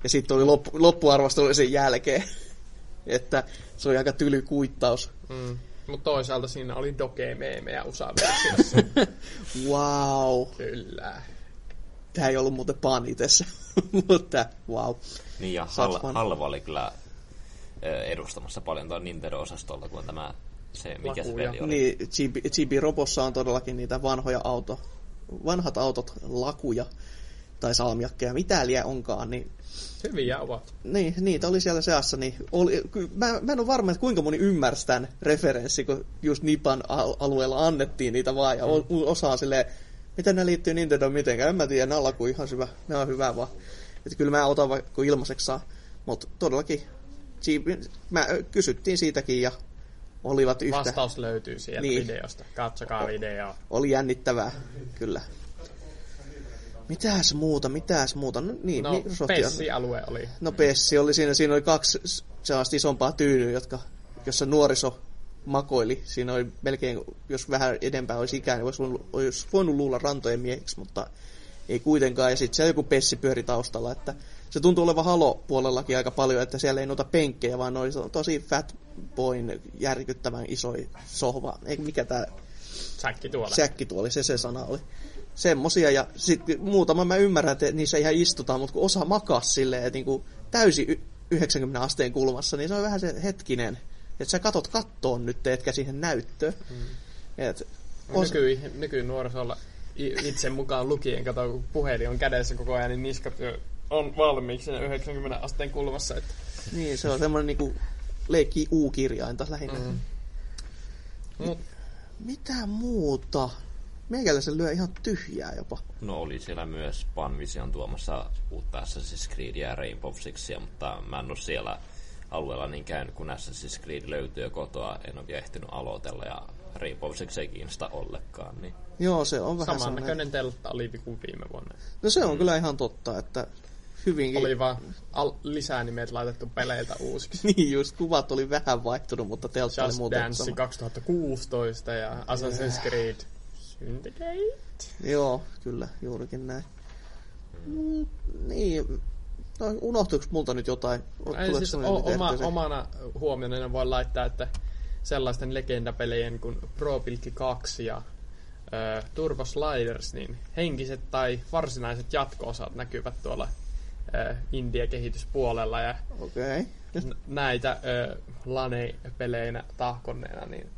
Speaker 2: Ja sitten oli loppu, loppuarvostelu sen jälkeen. Että se oli aika tyly kuittaus.
Speaker 3: Mm. Mutta toisaalta siinä oli doge-meemejä USA-versiossa. *laughs*
Speaker 2: Wow.
Speaker 3: Kyllä.
Speaker 2: Tämä ei ollut muuten pani tässä. *laughs* Mutta wow.
Speaker 4: Niin ja Hal- Halva oli kyllä edustamassa paljon tuon Nintendo-osastolta, kun tämä se, mikä se
Speaker 3: Lakuja.
Speaker 4: peli oli.
Speaker 2: Niin, GB, GB Robossa on todellakin niitä vanhoja auto, vanhat autot, lakuja tai salmiakkeja, mitä liian onkaan, niin
Speaker 3: Hyviä ovat.
Speaker 2: niin, niitä oli siellä seassa, niin oli, mä, mä en ole varma, että kuinka moni ymmärsi tämän referenssi, kun just Nipan al- alueella annettiin niitä vaan, ja o- osaa silleen, miten ne liittyy Nintendo mitenkään, en mä tiedä, on laku ihan hyvä, ne on hyvä vaan. Että kyllä mä otan vaikka ilmaiseksi saa, mutta todellakin mä kysyttiin siitäkin ja olivat yhtä.
Speaker 3: Vastaus löytyy sieltä
Speaker 2: Niin.
Speaker 3: videosta. Katsokaa videoa.
Speaker 2: Oli jännittävää, kyllä. Mitäs muuta, mitäs muuta? No niin,
Speaker 3: No,
Speaker 2: Microsoft...
Speaker 3: Pessi-alue oli.
Speaker 2: No Pessi oli siinä, siinä oli kaksi sellaista isompaa tyynyä, jotka, jossa nuoriso makoili. Siinä oli melkein, jos vähän edempää olisi ikään, niin olisi voinut, olisi voinut luulla rantojen miehiksi, mutta ei kuitenkaan. Ja sitten siellä joku Pessi pyöri taustalla, että se tuntuu olevan Halo-puolellakin aika paljon, että siellä ei noita penkkejä, vaan oli tosi fat boyn järkyttävän iso sohva. Ei mikä tää
Speaker 3: Säkki tuolla.
Speaker 2: säkkituoli, se se sana oli. Semmosia, ja sitten muutama mä ymmärrän, että niissä ihan istutaan, mutta kun osa makaa silleen, että niinku täysin y- 90 asteen kulmassa, niin se on vähän se hetkinen, että sä katot kattoon nyt, etkä siihen näyttöön. Mm. Et, os-
Speaker 3: Nyky, nykynuorisolla i- itse mukaan lukien, kato kun puhelin on kädessä koko ajan, niin niskat on valmiiksi siinä 90 asteen kulmassa. Että
Speaker 2: niin, se on semmoinen niinku leikki U-kirjainta lähinnä. Mm.
Speaker 3: Mut
Speaker 2: Mitä muuta? Meikäläisen lyö ihan tyhjää jopa.
Speaker 4: No oli siellä myös Panvision tuomassa uutta Assassin's Creedia ja Rainbow Sixia, mutta mä en ole siellä alueella niin käynyt, kun Assassin's Creed löytyy jo kotoa, en ole vielä ehtinyt aloitella ja Rainbow Six ei kiinnosta ollenkaan. Niin.
Speaker 2: Joo, se on vähän sellainen...
Speaker 3: samannäköinen teltta oli kuin viime vuonna.
Speaker 2: No se on kyllä ihan totta, että hyvinkin...
Speaker 3: Oli vaan al- lisänimet laitettu peleiltä uusiksi. *laughs*
Speaker 2: Niin just, kuvat oli vähän vaihtunut, mutta teltta oli
Speaker 3: Just
Speaker 2: muuten
Speaker 3: Dance
Speaker 2: sama.
Speaker 3: 2016 ja Assassin's Creed Syndicate.
Speaker 2: Joo, kyllä, juurikin näin. Mm, niin, no, unohtuiko multa nyt jotain?
Speaker 3: Ei, siis o- oma, omana huomionena voi laittaa, että sellaisten legendapelien kuin Pro Pilkki 2 ja ö, Turbo Sliders, niin henkiset tai varsinaiset jatko-osat näkyvät tuolla ö, India-kehityspuolella ja
Speaker 2: Okei. Okay.
Speaker 3: n- näitä ö, Lane-peleinä tahkonneena, niin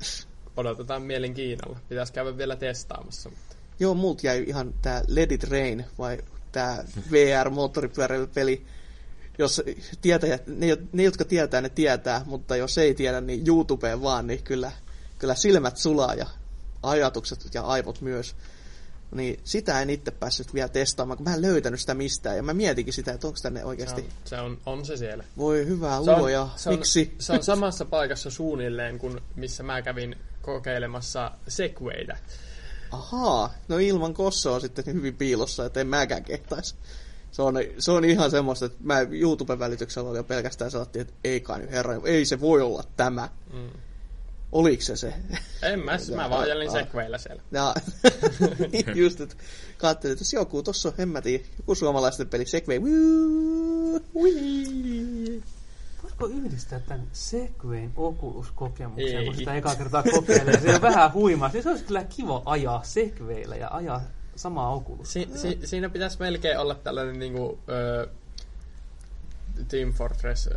Speaker 3: *laughs* odotetaan mielenkiinnolla. Pitäisi käydä vielä testaamassa. Mutta.
Speaker 2: Joo, multa jäi ihan Let It Rain, vai tää VR-moottoripyöräilypeli. Jos tietäjät, ne, ne, jotka tietää, ne tietää, mutta jos ei tiedä, niin YouTubeen vaan, niin kyllä, kyllä silmät sulaa ja ajatukset ja aivot myös. Niin sitä en itse päässyt vielä testaamaan, kun mä en löytänyt sitä mistään. Ja mä mietinkin sitä, että onko tänne
Speaker 3: Se
Speaker 2: oikeasti...
Speaker 3: on, se on, on se siellä.
Speaker 2: Voi hyvää
Speaker 3: Se
Speaker 2: luoja,
Speaker 3: se
Speaker 2: miksi?
Speaker 3: Se on samassa paikassa suunnilleen kuin missä mä kävin kokeilemassa Segwaytä.
Speaker 2: Ahaa, no ilman kossa on sitten hyvin piilossa, että en mäkään kehtaisi. Se on, se on ihan semmoista, että mä YouTuben välityksellä oli jo pelkästään sanottiin, että ei kai nyt herra, ei se voi olla tämä.
Speaker 3: Mm.
Speaker 2: Oliko se se?
Speaker 3: En mä, mä *laughs* vaan ajelin
Speaker 2: Ah.
Speaker 3: Segwayllä siellä.
Speaker 2: Ja, *laughs* just, että katselin, että joku, tossa on, en mä tiedä, joku suomalaisten peli, Segway,
Speaker 5: Voisiko yhdistää tämän Segwayn Oculus-kokemuksen,
Speaker 3: Ei.
Speaker 5: kun sitä ekaa kertaa kokeilee. Se on vähän huimaa. Siis se olisi kyllä kiva ajaa Segwayllä ja ajaa samaa Oculus.
Speaker 3: Si- si- siinä pitäisi melkein olla tällainen niinku, ö, Team Fortress ö,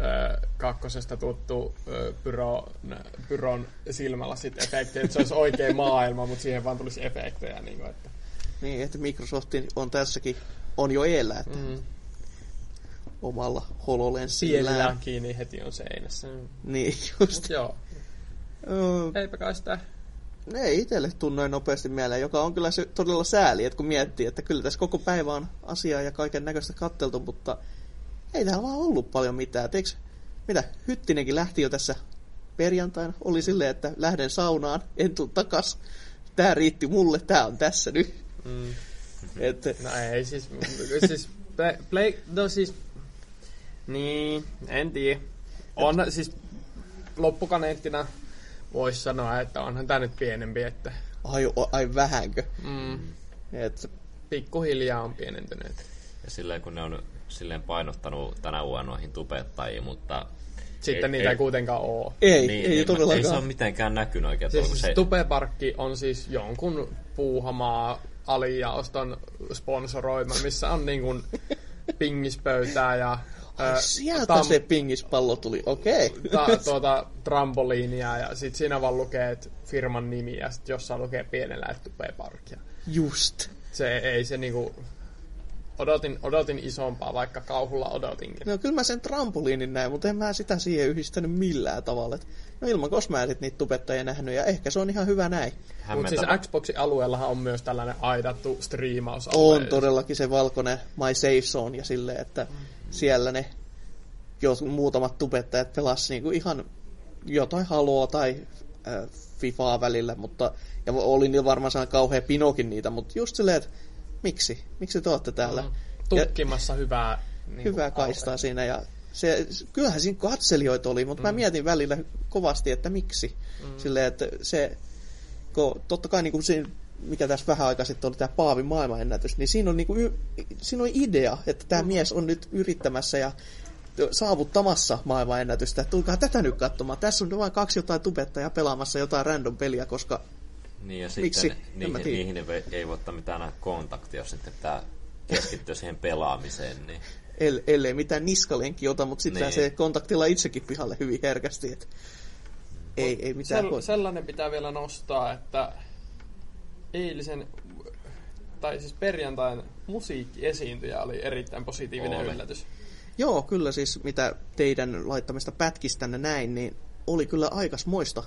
Speaker 3: kakkosesta tuttu ö, pyro, pyron silmälasit efekti, että se olisi oikea maailma, mutta siihen vaan tulisi efektejä. Niinku, että.
Speaker 2: Niin, että Microsoftin on tässäkin, on jo eellä, että
Speaker 3: Mm.
Speaker 2: Omalla
Speaker 3: Siellä
Speaker 2: HoloLensillään.
Speaker 3: kiinni heti on seinässä.
Speaker 2: Niin, just.
Speaker 3: Mut joo,
Speaker 2: Öö,
Speaker 3: eipä kai sitä.
Speaker 2: Ne ei itselle tuu noin nopeasti mieleen, joka on kyllä se todella sääli, että kun miettii, että kyllä tässä koko päivä on asiaa ja kaiken näköistä katteltu, mutta ei täällä vaan ollut paljon mitään. Et eiks, mitä, Hyttinenkin lähti jo tässä perjantaina, oli silleen, että lähden saunaan, en tuu takas. Tää riitti mulle, tää on tässä nyt.
Speaker 3: Mm.
Speaker 2: Et,
Speaker 3: No ei siis, siis play, play, no siis, niin, en tiedä. On siis loppukaneettina voisi sanoa, että onhan tämä nyt pienempi, että
Speaker 2: ai, ai vähänkö.
Speaker 3: mm,
Speaker 2: Et,
Speaker 3: pikkuhiljaa on pienentynyt.
Speaker 4: Ja silleen kun ne on silleen painottanut tänä vuonna noihin tubettajiin, mutta...
Speaker 3: Sitten niitä ei kuitenkaan ole.
Speaker 2: ei, ei,
Speaker 4: niin,
Speaker 2: ei
Speaker 4: niin, Ei se
Speaker 2: todellakaan.
Speaker 4: ole mitenkään näkynyt oikein. kun
Speaker 3: Siis
Speaker 4: se,
Speaker 3: Tubeparkki on siis jonkun puuhamaa alijaoston sponsoroima, missä on niin kuin pingispöytää ja
Speaker 2: Ai, sieltä
Speaker 3: tam-
Speaker 2: se pingispallo tuli, okei. Okay.
Speaker 3: ta, tuota, trampoliinia ja sit siinä vaan lukee et firman nimi ja sit jossain lukee pienellä, että tupee parkia.
Speaker 2: Just.
Speaker 3: Se ei se niinku... Odotin, odotin isompaa, vaikka kauhulla odotinkin.
Speaker 2: No kyllä mä sen trampoliinin näin, mutta en mä sitä siihen yhdistänyt millään tavalla. Et, no ilman kos mä en sit niitä tubettajia nähnyt, ja ehkä se on ihan hyvä näin.
Speaker 3: Mutta siis Xboxin alueellahan on myös tällainen aidattu striimaus.
Speaker 2: On todellakin se valkoinen My Safe Zone, ja silleen, että siellä ne jos muutamat tubettajat pelas niinku ihan jotain Haloa tai äh, Fifaa välillä, mutta ja oli niillä varmaan sellainen kauhea pinokin niitä, mutta just silleen, että miksi? Miksi te olette täällä?
Speaker 3: Mm. Tukkimassa hyvää niin
Speaker 2: hyvää kaistaa siinä ja se, kyllähän siinä katselijoita oli, mutta mm. mä mietin välillä kovasti, että miksi. Mm. Silleen, että se, kun totta kai niin kuin siinä, mikä tässä vähän aikaa sitten oli tämä Paavin maailmanennätys, niin siinä on, niin kuin, siinä on idea, että tämä mm. mies on nyt yrittämässä ja saavuttamassa maailmanennätystä. Tulkaa tätä nyt katsomaan. Tässä on vain kaksi jotain tubettajaa pelaamassa jotain random peliä, koska
Speaker 4: niin ja sitten
Speaker 2: Miksi?
Speaker 4: niihin, niihin ei, ei voi ottaa mitään kontaktia, jos sitten pitää keskittyä siihen pelaamiseen. Niin.
Speaker 2: El, ellei mitään niskalenki ota, mutta sitten niin. se kontaktilla itsekin pihalle hyvin herkästi. Että ei, ei mitään
Speaker 3: Sell, sellainen pitää vielä nostaa, että eilisen, tai siis perjantain musiikkiesiintyjä oli erittäin positiivinen Ole. yllätys.
Speaker 2: Joo, kyllä siis mitä teidän laittamista pätkistänne näin, niin oli kyllä aikas moista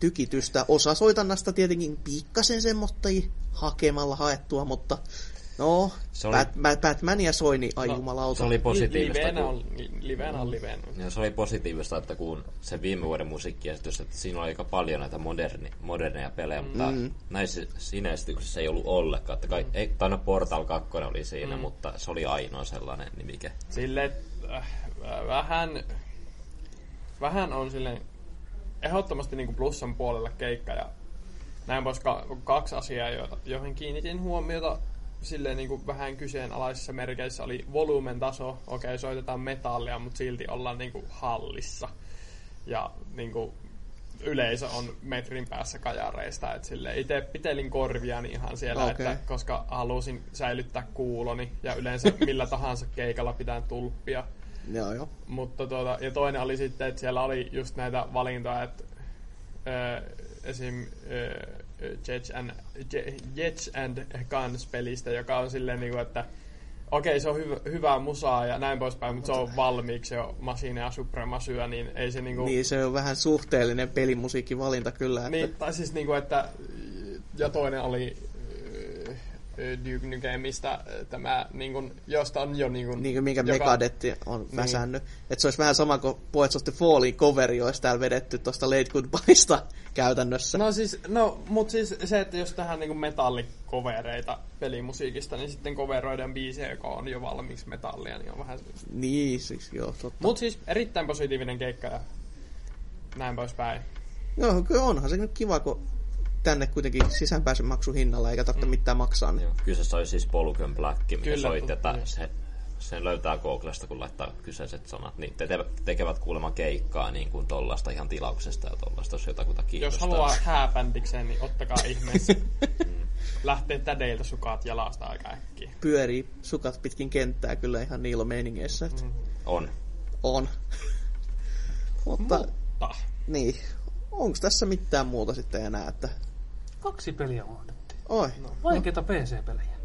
Speaker 2: tykitystä. Osa soitannasta tietenkin pikkasen semmoista hakemalla haettua, mutta No, se oli... Bat, Batmania soi, niin ai no, jumalauta.
Speaker 4: Se oli positiivista.
Speaker 3: Livenä on, livenä on livenä.
Speaker 4: Ja se oli positiivista, että kun se viime vuoden musiikkiesitys, että siinä oli aika paljon näitä moderni, moderneja pelejä, mm. mutta näissä siinä esityksessä ei ollut ollenkaan. Että kai, ei, tai no Portal 2 oli siinä, mm. mutta se oli ainoa sellainen nimike.
Speaker 3: Sille äh, vähän, vähän on sille ehdottomasti niin kuin plussan puolella keikka ja näin pois kaksi asiaa, joihin kiinnitin huomiota silleen niin kuin vähän kyseenalaisissa merkeissä oli volyymen taso. Okei, okay, soitetaan metallia, mutta silti ollaan niin kuin hallissa. Ja niin kuin, yleisö on metrin päässä kajareista. Et sille itse pitelin korviani ihan siellä, okay. että, koska halusin säilyttää kuuloni. Ja yleensä *laughs* millä tahansa keikalla pitää tulppia.
Speaker 2: Joo, joo.
Speaker 3: Mutta tuota, ja toinen oli sitten, että siellä oli just näitä valintoja, että esim. Jets and, Jets and Guns pelistä, joka on silleen niin kuin, että okei, se on hyvä, hyvää musaa ja näin poispäin, mutta se on valmiiksi jo Machine ja Suprema syö, niin ei se niinku...
Speaker 2: Niin, se on vähän suhteellinen pelimusiikkivalinta kyllä. Että...
Speaker 3: Niin, tai siis niinku, että... Ja toinen oli Duke Nukemista tämä, niin kuin, josta on jo... Niin kuin,
Speaker 2: niin kuin minkä joka... Megadetti on niin. väsännyt. Että se olisi vähän sama kuin Poets of the Fallin coveri olisi täällä vedetty tuosta Late Goodbyesta *laughs* käytännössä.
Speaker 3: No siis, no, mutta siis se, että jos tähän niin metallikovereita pelimusiikista, niin sitten coveroidaan biisejä, joka on jo valmiiksi metallia, niin on vähän...
Speaker 2: Niin, siis joo, totta.
Speaker 3: Mutta siis erittäin positiivinen keikka ja näin poispäin.
Speaker 2: Joo, kyllä onhan se nyt kiva, kun tänne kuitenkin sisäänpääsyn maksu hinnalla, eikä tarvitse mm. mitään maksaa. Niin. Joo,
Speaker 4: kyseessä olisi siis Polken Black, mikä Kyllä, soitti, että se, sen löytää Googlesta, kun laittaa kyseiset sanat. Niin te tekevät kuulemma keikkaa niin kuin tollaista ihan tilauksesta ja tollaista, jos jotakuta kiinnostaa.
Speaker 3: Jos haluaa hääbändikseen, niin ottakaa ihmeessä. *laughs* Lähtee tädeiltä sukat jalasta aika äkkiä.
Speaker 2: Pyörii sukat pitkin kenttää kyllä ihan niillä meiningeissä. Mm.
Speaker 4: On.
Speaker 2: On. *laughs* Mutta,
Speaker 3: Mutta.
Speaker 2: Niin. Onko tässä mitään muuta sitten enää, että
Speaker 5: Kaksi peliä unohdettiin.
Speaker 2: Oi.
Speaker 5: No. Vaikeita PC-pelejä.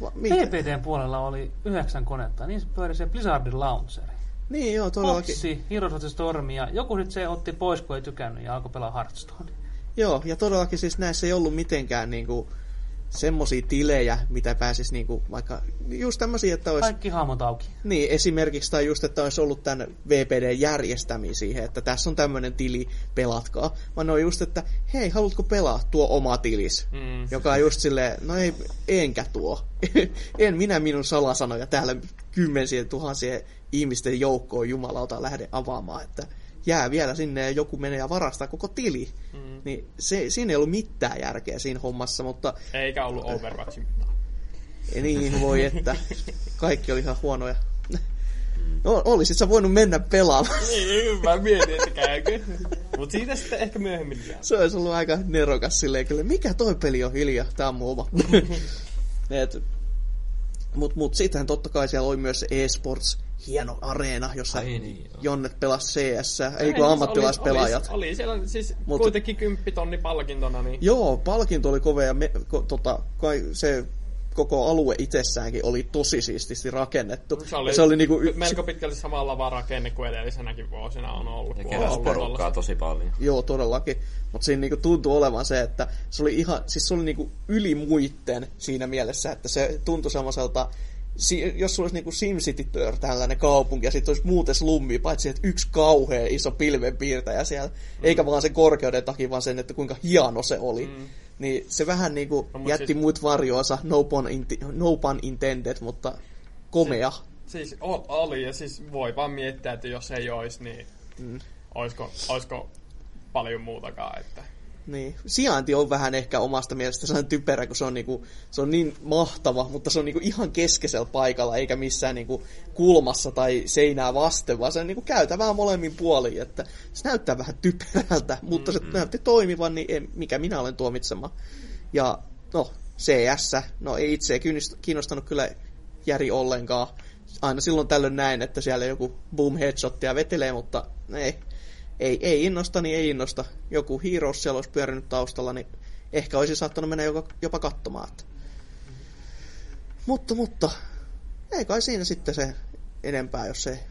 Speaker 5: PPDn puolella oli yhdeksän konetta, niin se pyöri se Blizzardin Launcheri.
Speaker 2: Niin joo, todellakin.
Speaker 5: Foxi, Heroes of the Storm ja joku sitten se otti pois, kun ei tykännyt ja alkoi pelaa Hearthstone.
Speaker 2: Joo, ja todellakin siis näissä ei ollut mitenkään niinku semmosia tilejä, mitä pääsis niinku vaikka just tämmöisiä, että olisi...
Speaker 5: Kaikki hahmot auki.
Speaker 2: Niin, esimerkiksi tai just, että olisi ollut tämän VPD-järjestämiä siihen, että tässä on tämmöinen tili, pelatkaa. Vaan ne on just, että hei, haluatko pelaa tuo oma tilis? Mm. Joka on just silleen, no ei, enkä tuo. *laughs* en minä minun salasanoja täällä kymmensien tuhansien ihmisten joukkoon jumalauta lähde avaamaan, että jää vielä sinne ja joku menee ja varastaa koko tili. Mm. Niin se, siinä ei ollut mitään järkeä siinä hommassa, mutta...
Speaker 3: Eikä ollut Overwatchin. *laughs*
Speaker 2: Niin voi, että *laughs* kaikki oli ihan huonoja. No, olisit sä voinut mennä pelaamaan. *laughs*
Speaker 3: Niin, mä mietin, että käykö. Mut siitä sitten ehkä myöhemmin jää.
Speaker 2: Se olisi ollut aika nerokas silleen, kyllä mikä toi peli on hiljaa, tää on mun oma. Et, mut, mut sittenhän totta kai siellä oli myös e-sports hieno areena, jossa Ai niin, Jonnet pelasi CS, ei kun ammattilaispelaajat.
Speaker 3: Oli, oli, siellä siis Mut, kuitenkin kymppitonni palkintona. Niin...
Speaker 2: Joo, palkinto oli kova ja me, ko, tota, kai se koko alue itsessäänkin oli tosi siististi rakennettu.
Speaker 3: Se oli,
Speaker 2: se
Speaker 3: oli niinku y- melko pitkälti samalla vaan rakenne kuin edellisenäkin vuosina on ollut.
Speaker 4: Ja keräsi porukkaa tosi paljon.
Speaker 2: Joo, todellakin. Mutta siinä niinku tuntui olevan se, että se oli ihan, siis se oli niinku yli muitten siinä mielessä, että se tuntui semmoiselta si, jos sulla olisi niinku SimCity Tör tällainen kaupunki ja sitten olisi muuten slummi, paitsi että yksi kauhea iso pilvenpiirtäjä siellä, mm. eikä vaan sen korkeuden takia, vaan sen, että kuinka hieno se oli. Mm. Niin se vähän niinku no, jätti siis... muut varjoonsa, no pun, inti, no pun intended, mutta komea.
Speaker 3: Si- siis oli, ja siis voi vaan miettiä, että jos ei olisi, niin mm. olisiko, olisiko paljon muutakaan. Että...
Speaker 2: Niin. Sijainti on vähän ehkä omasta mielestä sellainen typerä, kun se on, niinku, se on niin mahtava, mutta se on niinku ihan keskeisellä paikalla, eikä missään niinku kulmassa tai seinää vasten, vaan se on niinku käytävää molemmin puolin. Että se näyttää vähän typerältä, mutta mm-hmm. se näytti toimivan, niin en, mikä minä olen tuomitsema. Ja no, CS, no ei itse kiinnostanut kyllä Järi ollenkaan. Aina silloin tällöin näin, että siellä joku boom headshottia vetelee, mutta ei, ei, ei innosta, niin ei innosta. Joku Heroes siellä olisi pyörinyt taustalla, niin ehkä olisi saattanut mennä jopa, jopa katsomaan. Että. Mutta, mutta, ei kai siinä sitten se enempää, jos se...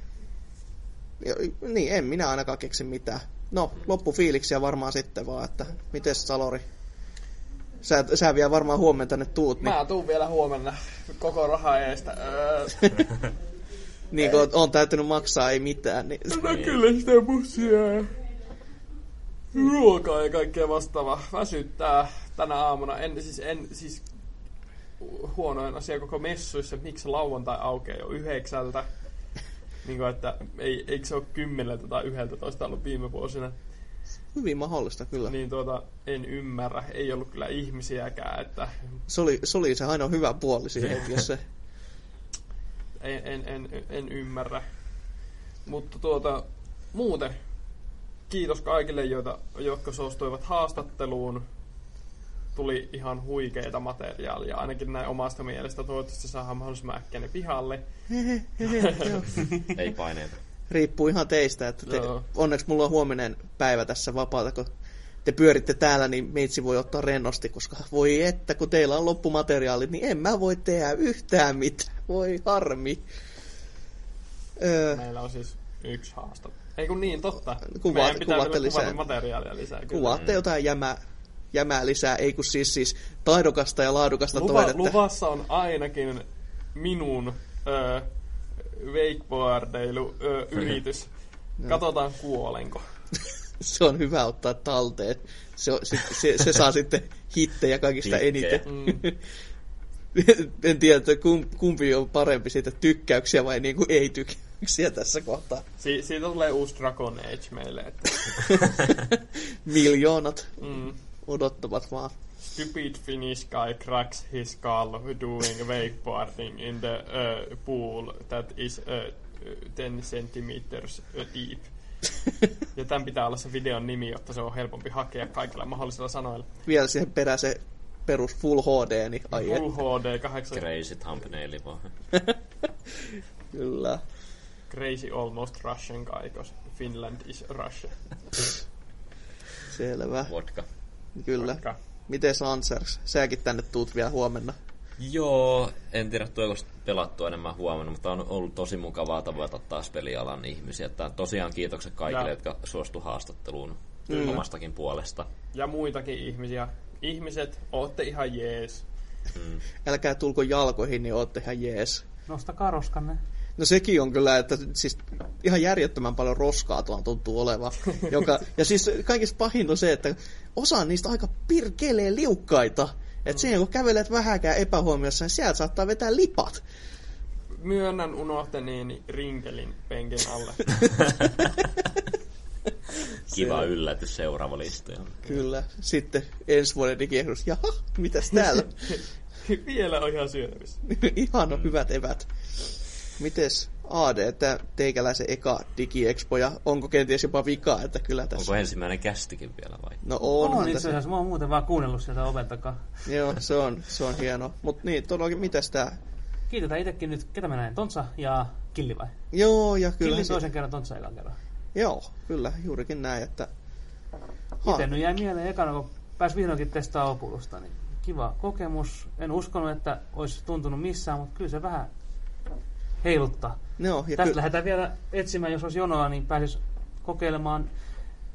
Speaker 2: Niin, en minä ainakaan keksi mitään. No, loppufiiliksiä varmaan sitten vaan, että miten Salori? Sä, sä vielä varmaan huomenna tänne tuut.
Speaker 3: Niin... Mä tuun vielä huomenna koko rahaa eestä. Öö. *laughs*
Speaker 2: niin kun on täytynyt maksaa, ei mitään. Niin...
Speaker 3: No kyllä sitä bussia ruokaa ja kaikkea vastaavaa. Väsyttää tänä aamuna. En, siis, en, siis huonoin asia koko messuissa, että miksi lauantai aukeaa jo yhdeksältä. niin kuin, että ei, eikö se ole kymmeneltä tai yhdeltä toista ollut viime vuosina.
Speaker 2: Hyvin mahdollista kyllä.
Speaker 3: Niin tuota, en ymmärrä. Ei ollut kyllä ihmisiäkään. Että...
Speaker 2: Se, oli, se oli se ainoa hyvä puoli siihen *laughs* hetkessä.
Speaker 3: En, en, en, en ymmärrä. Mutta tuota, muuten kiitos kaikille, joita, jotka suostuivat haastatteluun. Tuli ihan huikeita materiaalia, ainakin näin omasta mielestä. Toivottavasti saadaan mahdollisimman äkkiä ne pihalle.
Speaker 4: Ei paineita.
Speaker 2: Riippuu ihan teistä. Että te, onneksi mulla on huominen päivä tässä vapaata, kun te pyöritte täällä, niin meitsi voi ottaa rennosti, koska voi että, kun teillä on loppumateriaalit, niin en mä voi tehdä yhtään mitään. Voi harmi.
Speaker 3: Öö. Meillä on siis yksi haastattelu. Ei kun niin, totta.
Speaker 2: Kuvaat, kuvaatte lisää.
Speaker 3: materiaalia lisää. Kyllä.
Speaker 2: Kuvaatte jotain jämää, jämää lisää, ei kun siis, siis taidokasta ja laadukasta
Speaker 3: Luva,
Speaker 2: toidetta.
Speaker 3: Luvassa on ainakin minun wakeboardeilu yritys. No. Katsotaan kuolenko. *laughs*
Speaker 2: se on hyvä ottaa talteen. Se, se, se, se saa sitten hittejä kaikista Hikkejä. eniten. Mm. *laughs* en tiedä, että kumpi on parempi siitä tykkäyksiä vai niin kuin ei tykkäyksiä tässä kohtaa.
Speaker 3: Si- siitä tulee uusi Dragon Age meille. Että... *laughs*
Speaker 2: Miljoonat mm. odottavat vaan.
Speaker 3: Stupid Finnish guy cracks his skull doing wakeboarding in the uh, pool that is uh, 10 centimeters deep. *laughs* ja tämän pitää olla se videon nimi, jotta se on helpompi hakea kaikilla mahdollisilla sanoilla.
Speaker 2: Vielä siihen perään se perus Full HD, niin
Speaker 3: ai Full HD 8.
Speaker 4: Crazy thumbnail vaan. *laughs*
Speaker 2: Kyllä.
Speaker 3: Crazy almost Russian guy, because Finland is Russia.
Speaker 2: Selvä.
Speaker 4: Vodka.
Speaker 2: Kyllä. Vodka. Miten Lancers? Säkin tänne tuut vielä huomenna.
Speaker 4: Joo, en tiedä tuoko pelattua enemmän huomenna, mutta on ollut tosi mukavaa tavoita taas pelialan ihmisiä. Että tosiaan kiitokset kaikille, ja. jotka suostu haastatteluun mm. omastakin puolesta.
Speaker 3: Ja muitakin ihmisiä ihmiset, ootte ihan jees.
Speaker 2: Mm. Älkää tulko jalkoihin, niin ootte ihan jees.
Speaker 5: Nostakaa roskanne.
Speaker 2: No sekin on kyllä, että siis ihan järjettömän paljon roskaa tuolla tuntuu olevan. Joka, *laughs* ja siis kaikista pahin on se, että osa niistä aika pirkeleen liukkaita. Että mm. siihen kun kävelet vähäkään epähuomiossa, niin sieltä saattaa vetää lipat.
Speaker 3: Myönnän unohtaniini rinkelin penkin alle. *laughs*
Speaker 4: Kiva se... yllätys seuraava listoja.
Speaker 2: Kyllä. Sitten ensi vuoden digiehdus. Jaha, mitäs täällä? *laughs*
Speaker 3: Vielä on ihan syötävissä. *laughs*
Speaker 2: ihan on mm. hyvät evät. Mites AD, tämä teikäläisen eka digiexpo, ja onko kenties jopa vikaa, että kyllä tässä...
Speaker 4: Onko ensimmäinen kästikin vielä vai?
Speaker 2: No on.
Speaker 5: On itse asiassa, mä oon muuten vaan kuunnellut sieltä oven takaa.
Speaker 2: Joo, se on, se on hieno. Mutta niin, todellakin, mitäs tää?
Speaker 5: Kiitetään itsekin nyt, ketä mä näin, Tontsa ja Killi vai?
Speaker 2: Joo, ja kyllä.
Speaker 5: Killi toisen kerran, Tontsa ekan kerran.
Speaker 2: Joo, kyllä, juurikin näin, että...
Speaker 5: Itse nyt jäi mieleen ekana, kun pääsi vihdoinkin testaa Oculusta, niin kiva kokemus. En uskonut, että olisi tuntunut missään, mutta kyllä se vähän heiluttaa.
Speaker 2: No,
Speaker 5: ja Tästä ky- lähdetään vielä etsimään, jos olisi jonoa, niin pääsisi kokeilemaan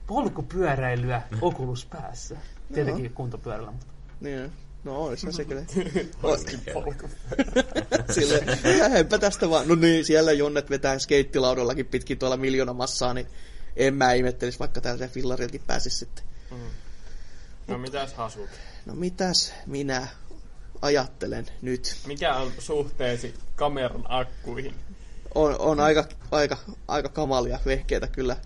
Speaker 5: polkupyöräilyä *laughs* Oculus päässä. Tietenkin no. kuntopyörällä. Mutta...
Speaker 2: Niin. No olisi se kyllä. *laughs*
Speaker 3: Olisikin polku. *laughs*
Speaker 2: Sille, lähdepä tästä vaan. No niin, siellä Jonnet vetää skeittilaudallakin pitkin tuolla miljoona massaa, niin en mä ihmettelisi, vaikka tällaisen fillariltakin pääsisi sitten.
Speaker 3: No mitäs Hasuk?
Speaker 2: No mitäs minä ajattelen nyt?
Speaker 3: Mikä on suhteesi kameran akkuihin?
Speaker 2: On, on aika, aika, aika kamalia vehkeitä kyllä.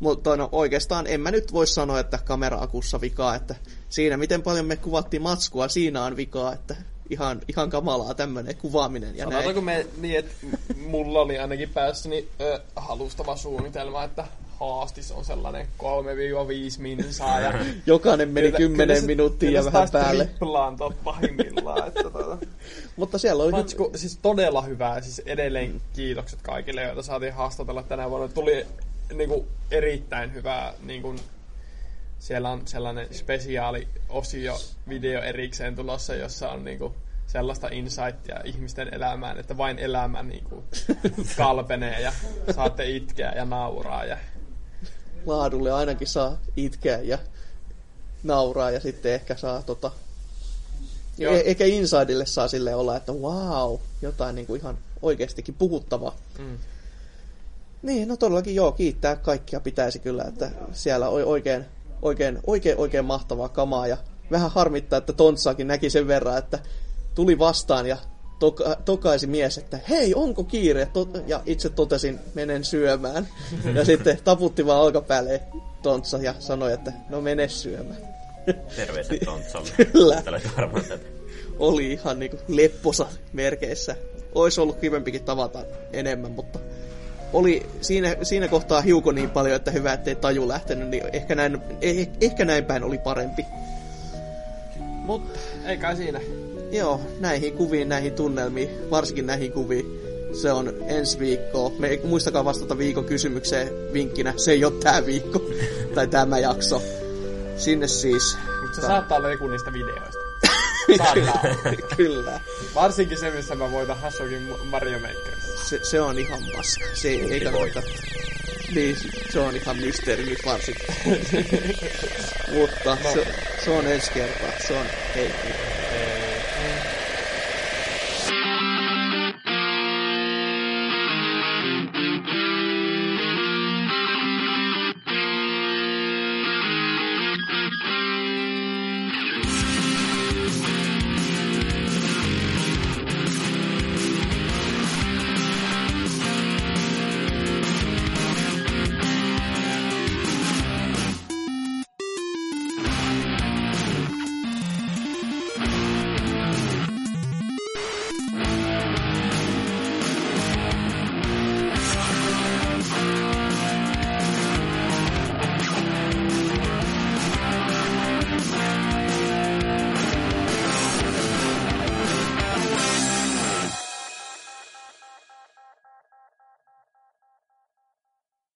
Speaker 2: Mutta no, oikeastaan en mä nyt voi sanoa, että kamera-akussa vikaa, että siinä miten paljon me kuvattiin matskua, siinä on vikaa, että ihan, ihan kamalaa tämmöinen kuvaaminen. Ja näin.
Speaker 3: Sanotaanko me niin, että mulla oli ainakin päässäni ö, halustava suunnitelma, että haastis on sellainen 3-5 minsaa. Ja *laughs*
Speaker 2: Jokainen meni
Speaker 3: kyllä-
Speaker 2: 10
Speaker 3: kyllä
Speaker 2: minuuttia
Speaker 3: kyllä
Speaker 2: ja vähän päälle.
Speaker 3: tuot pahimmillaan. Että tuota. *laughs*
Speaker 2: Mutta siellä oli
Speaker 3: Matsku, siis todella hyvää. Siis edelleen kiitokset kaikille, joita saatiin haastatella tänä vuonna. Tuli niinku, erittäin hyvää. Niinku, siellä on sellainen spesiaali-osio video erikseen tulossa, jossa on niinku, sellaista insightia ihmisten elämään, että vain elämä niinku, *laughs* kalpenee ja saatte itkeä ja nauraa. Ja,
Speaker 2: laadulle ainakin saa itkeä ja nauraa ja sitten ehkä saa tota...
Speaker 3: Joo.
Speaker 2: E- ehkä Insidelle saa sille olla, että wow, jotain niin kuin ihan oikeastikin puhuttavaa.
Speaker 3: mm.
Speaker 2: Niin, no todellakin joo, kiittää kaikkia pitäisi kyllä, että siellä on oikein, oikein, oikein, oikein mahtavaa kamaa ja vähän harmittaa, että Tontsaakin näki sen verran, että tuli vastaan ja toka, tokaisi mies, että hei, onko kiire? Tot- ja itse totesin, menen syömään. *laughs* Ja sitten taputti vaan olkapäälle Tontsa ja sanoi, että no mene syömään.
Speaker 4: Terveiset *laughs* Tontsalle.
Speaker 2: Kyllä.
Speaker 4: Varmaan.
Speaker 2: Oli ihan niinku lepposa merkeissä. Olisi ollut kivempikin tavata enemmän, mutta oli siinä, siinä kohtaa hiuko niin paljon, että hyvä, ettei taju lähtenyt, niin ehkä näin, eh, ehkä näin päin oli parempi.
Speaker 3: Mutta ei kai siinä.
Speaker 2: Joo, näihin kuviin, näihin tunnelmiin, varsinkin näihin kuviin. Se on ensi viikkoa. Me, muistakaa vastata viikon kysymykseen vinkkinä. Se ei ole tämä viikko *laughs* tai tämä jakso. Sinne siis.
Speaker 3: Mutta se saattaa olla joku niistä videoista. *laughs*
Speaker 2: Kyllä.
Speaker 3: Varsinkin se, missä mä voitan Hasukin Mario Maker.
Speaker 2: Se, se on ihan paska. Se ei, ei kannata. Niin, se on ihan mysteeri nyt varsinkin. *laughs* Mutta se, se on ensi kertaa. Se on hei. hei.
Speaker 3: Ei.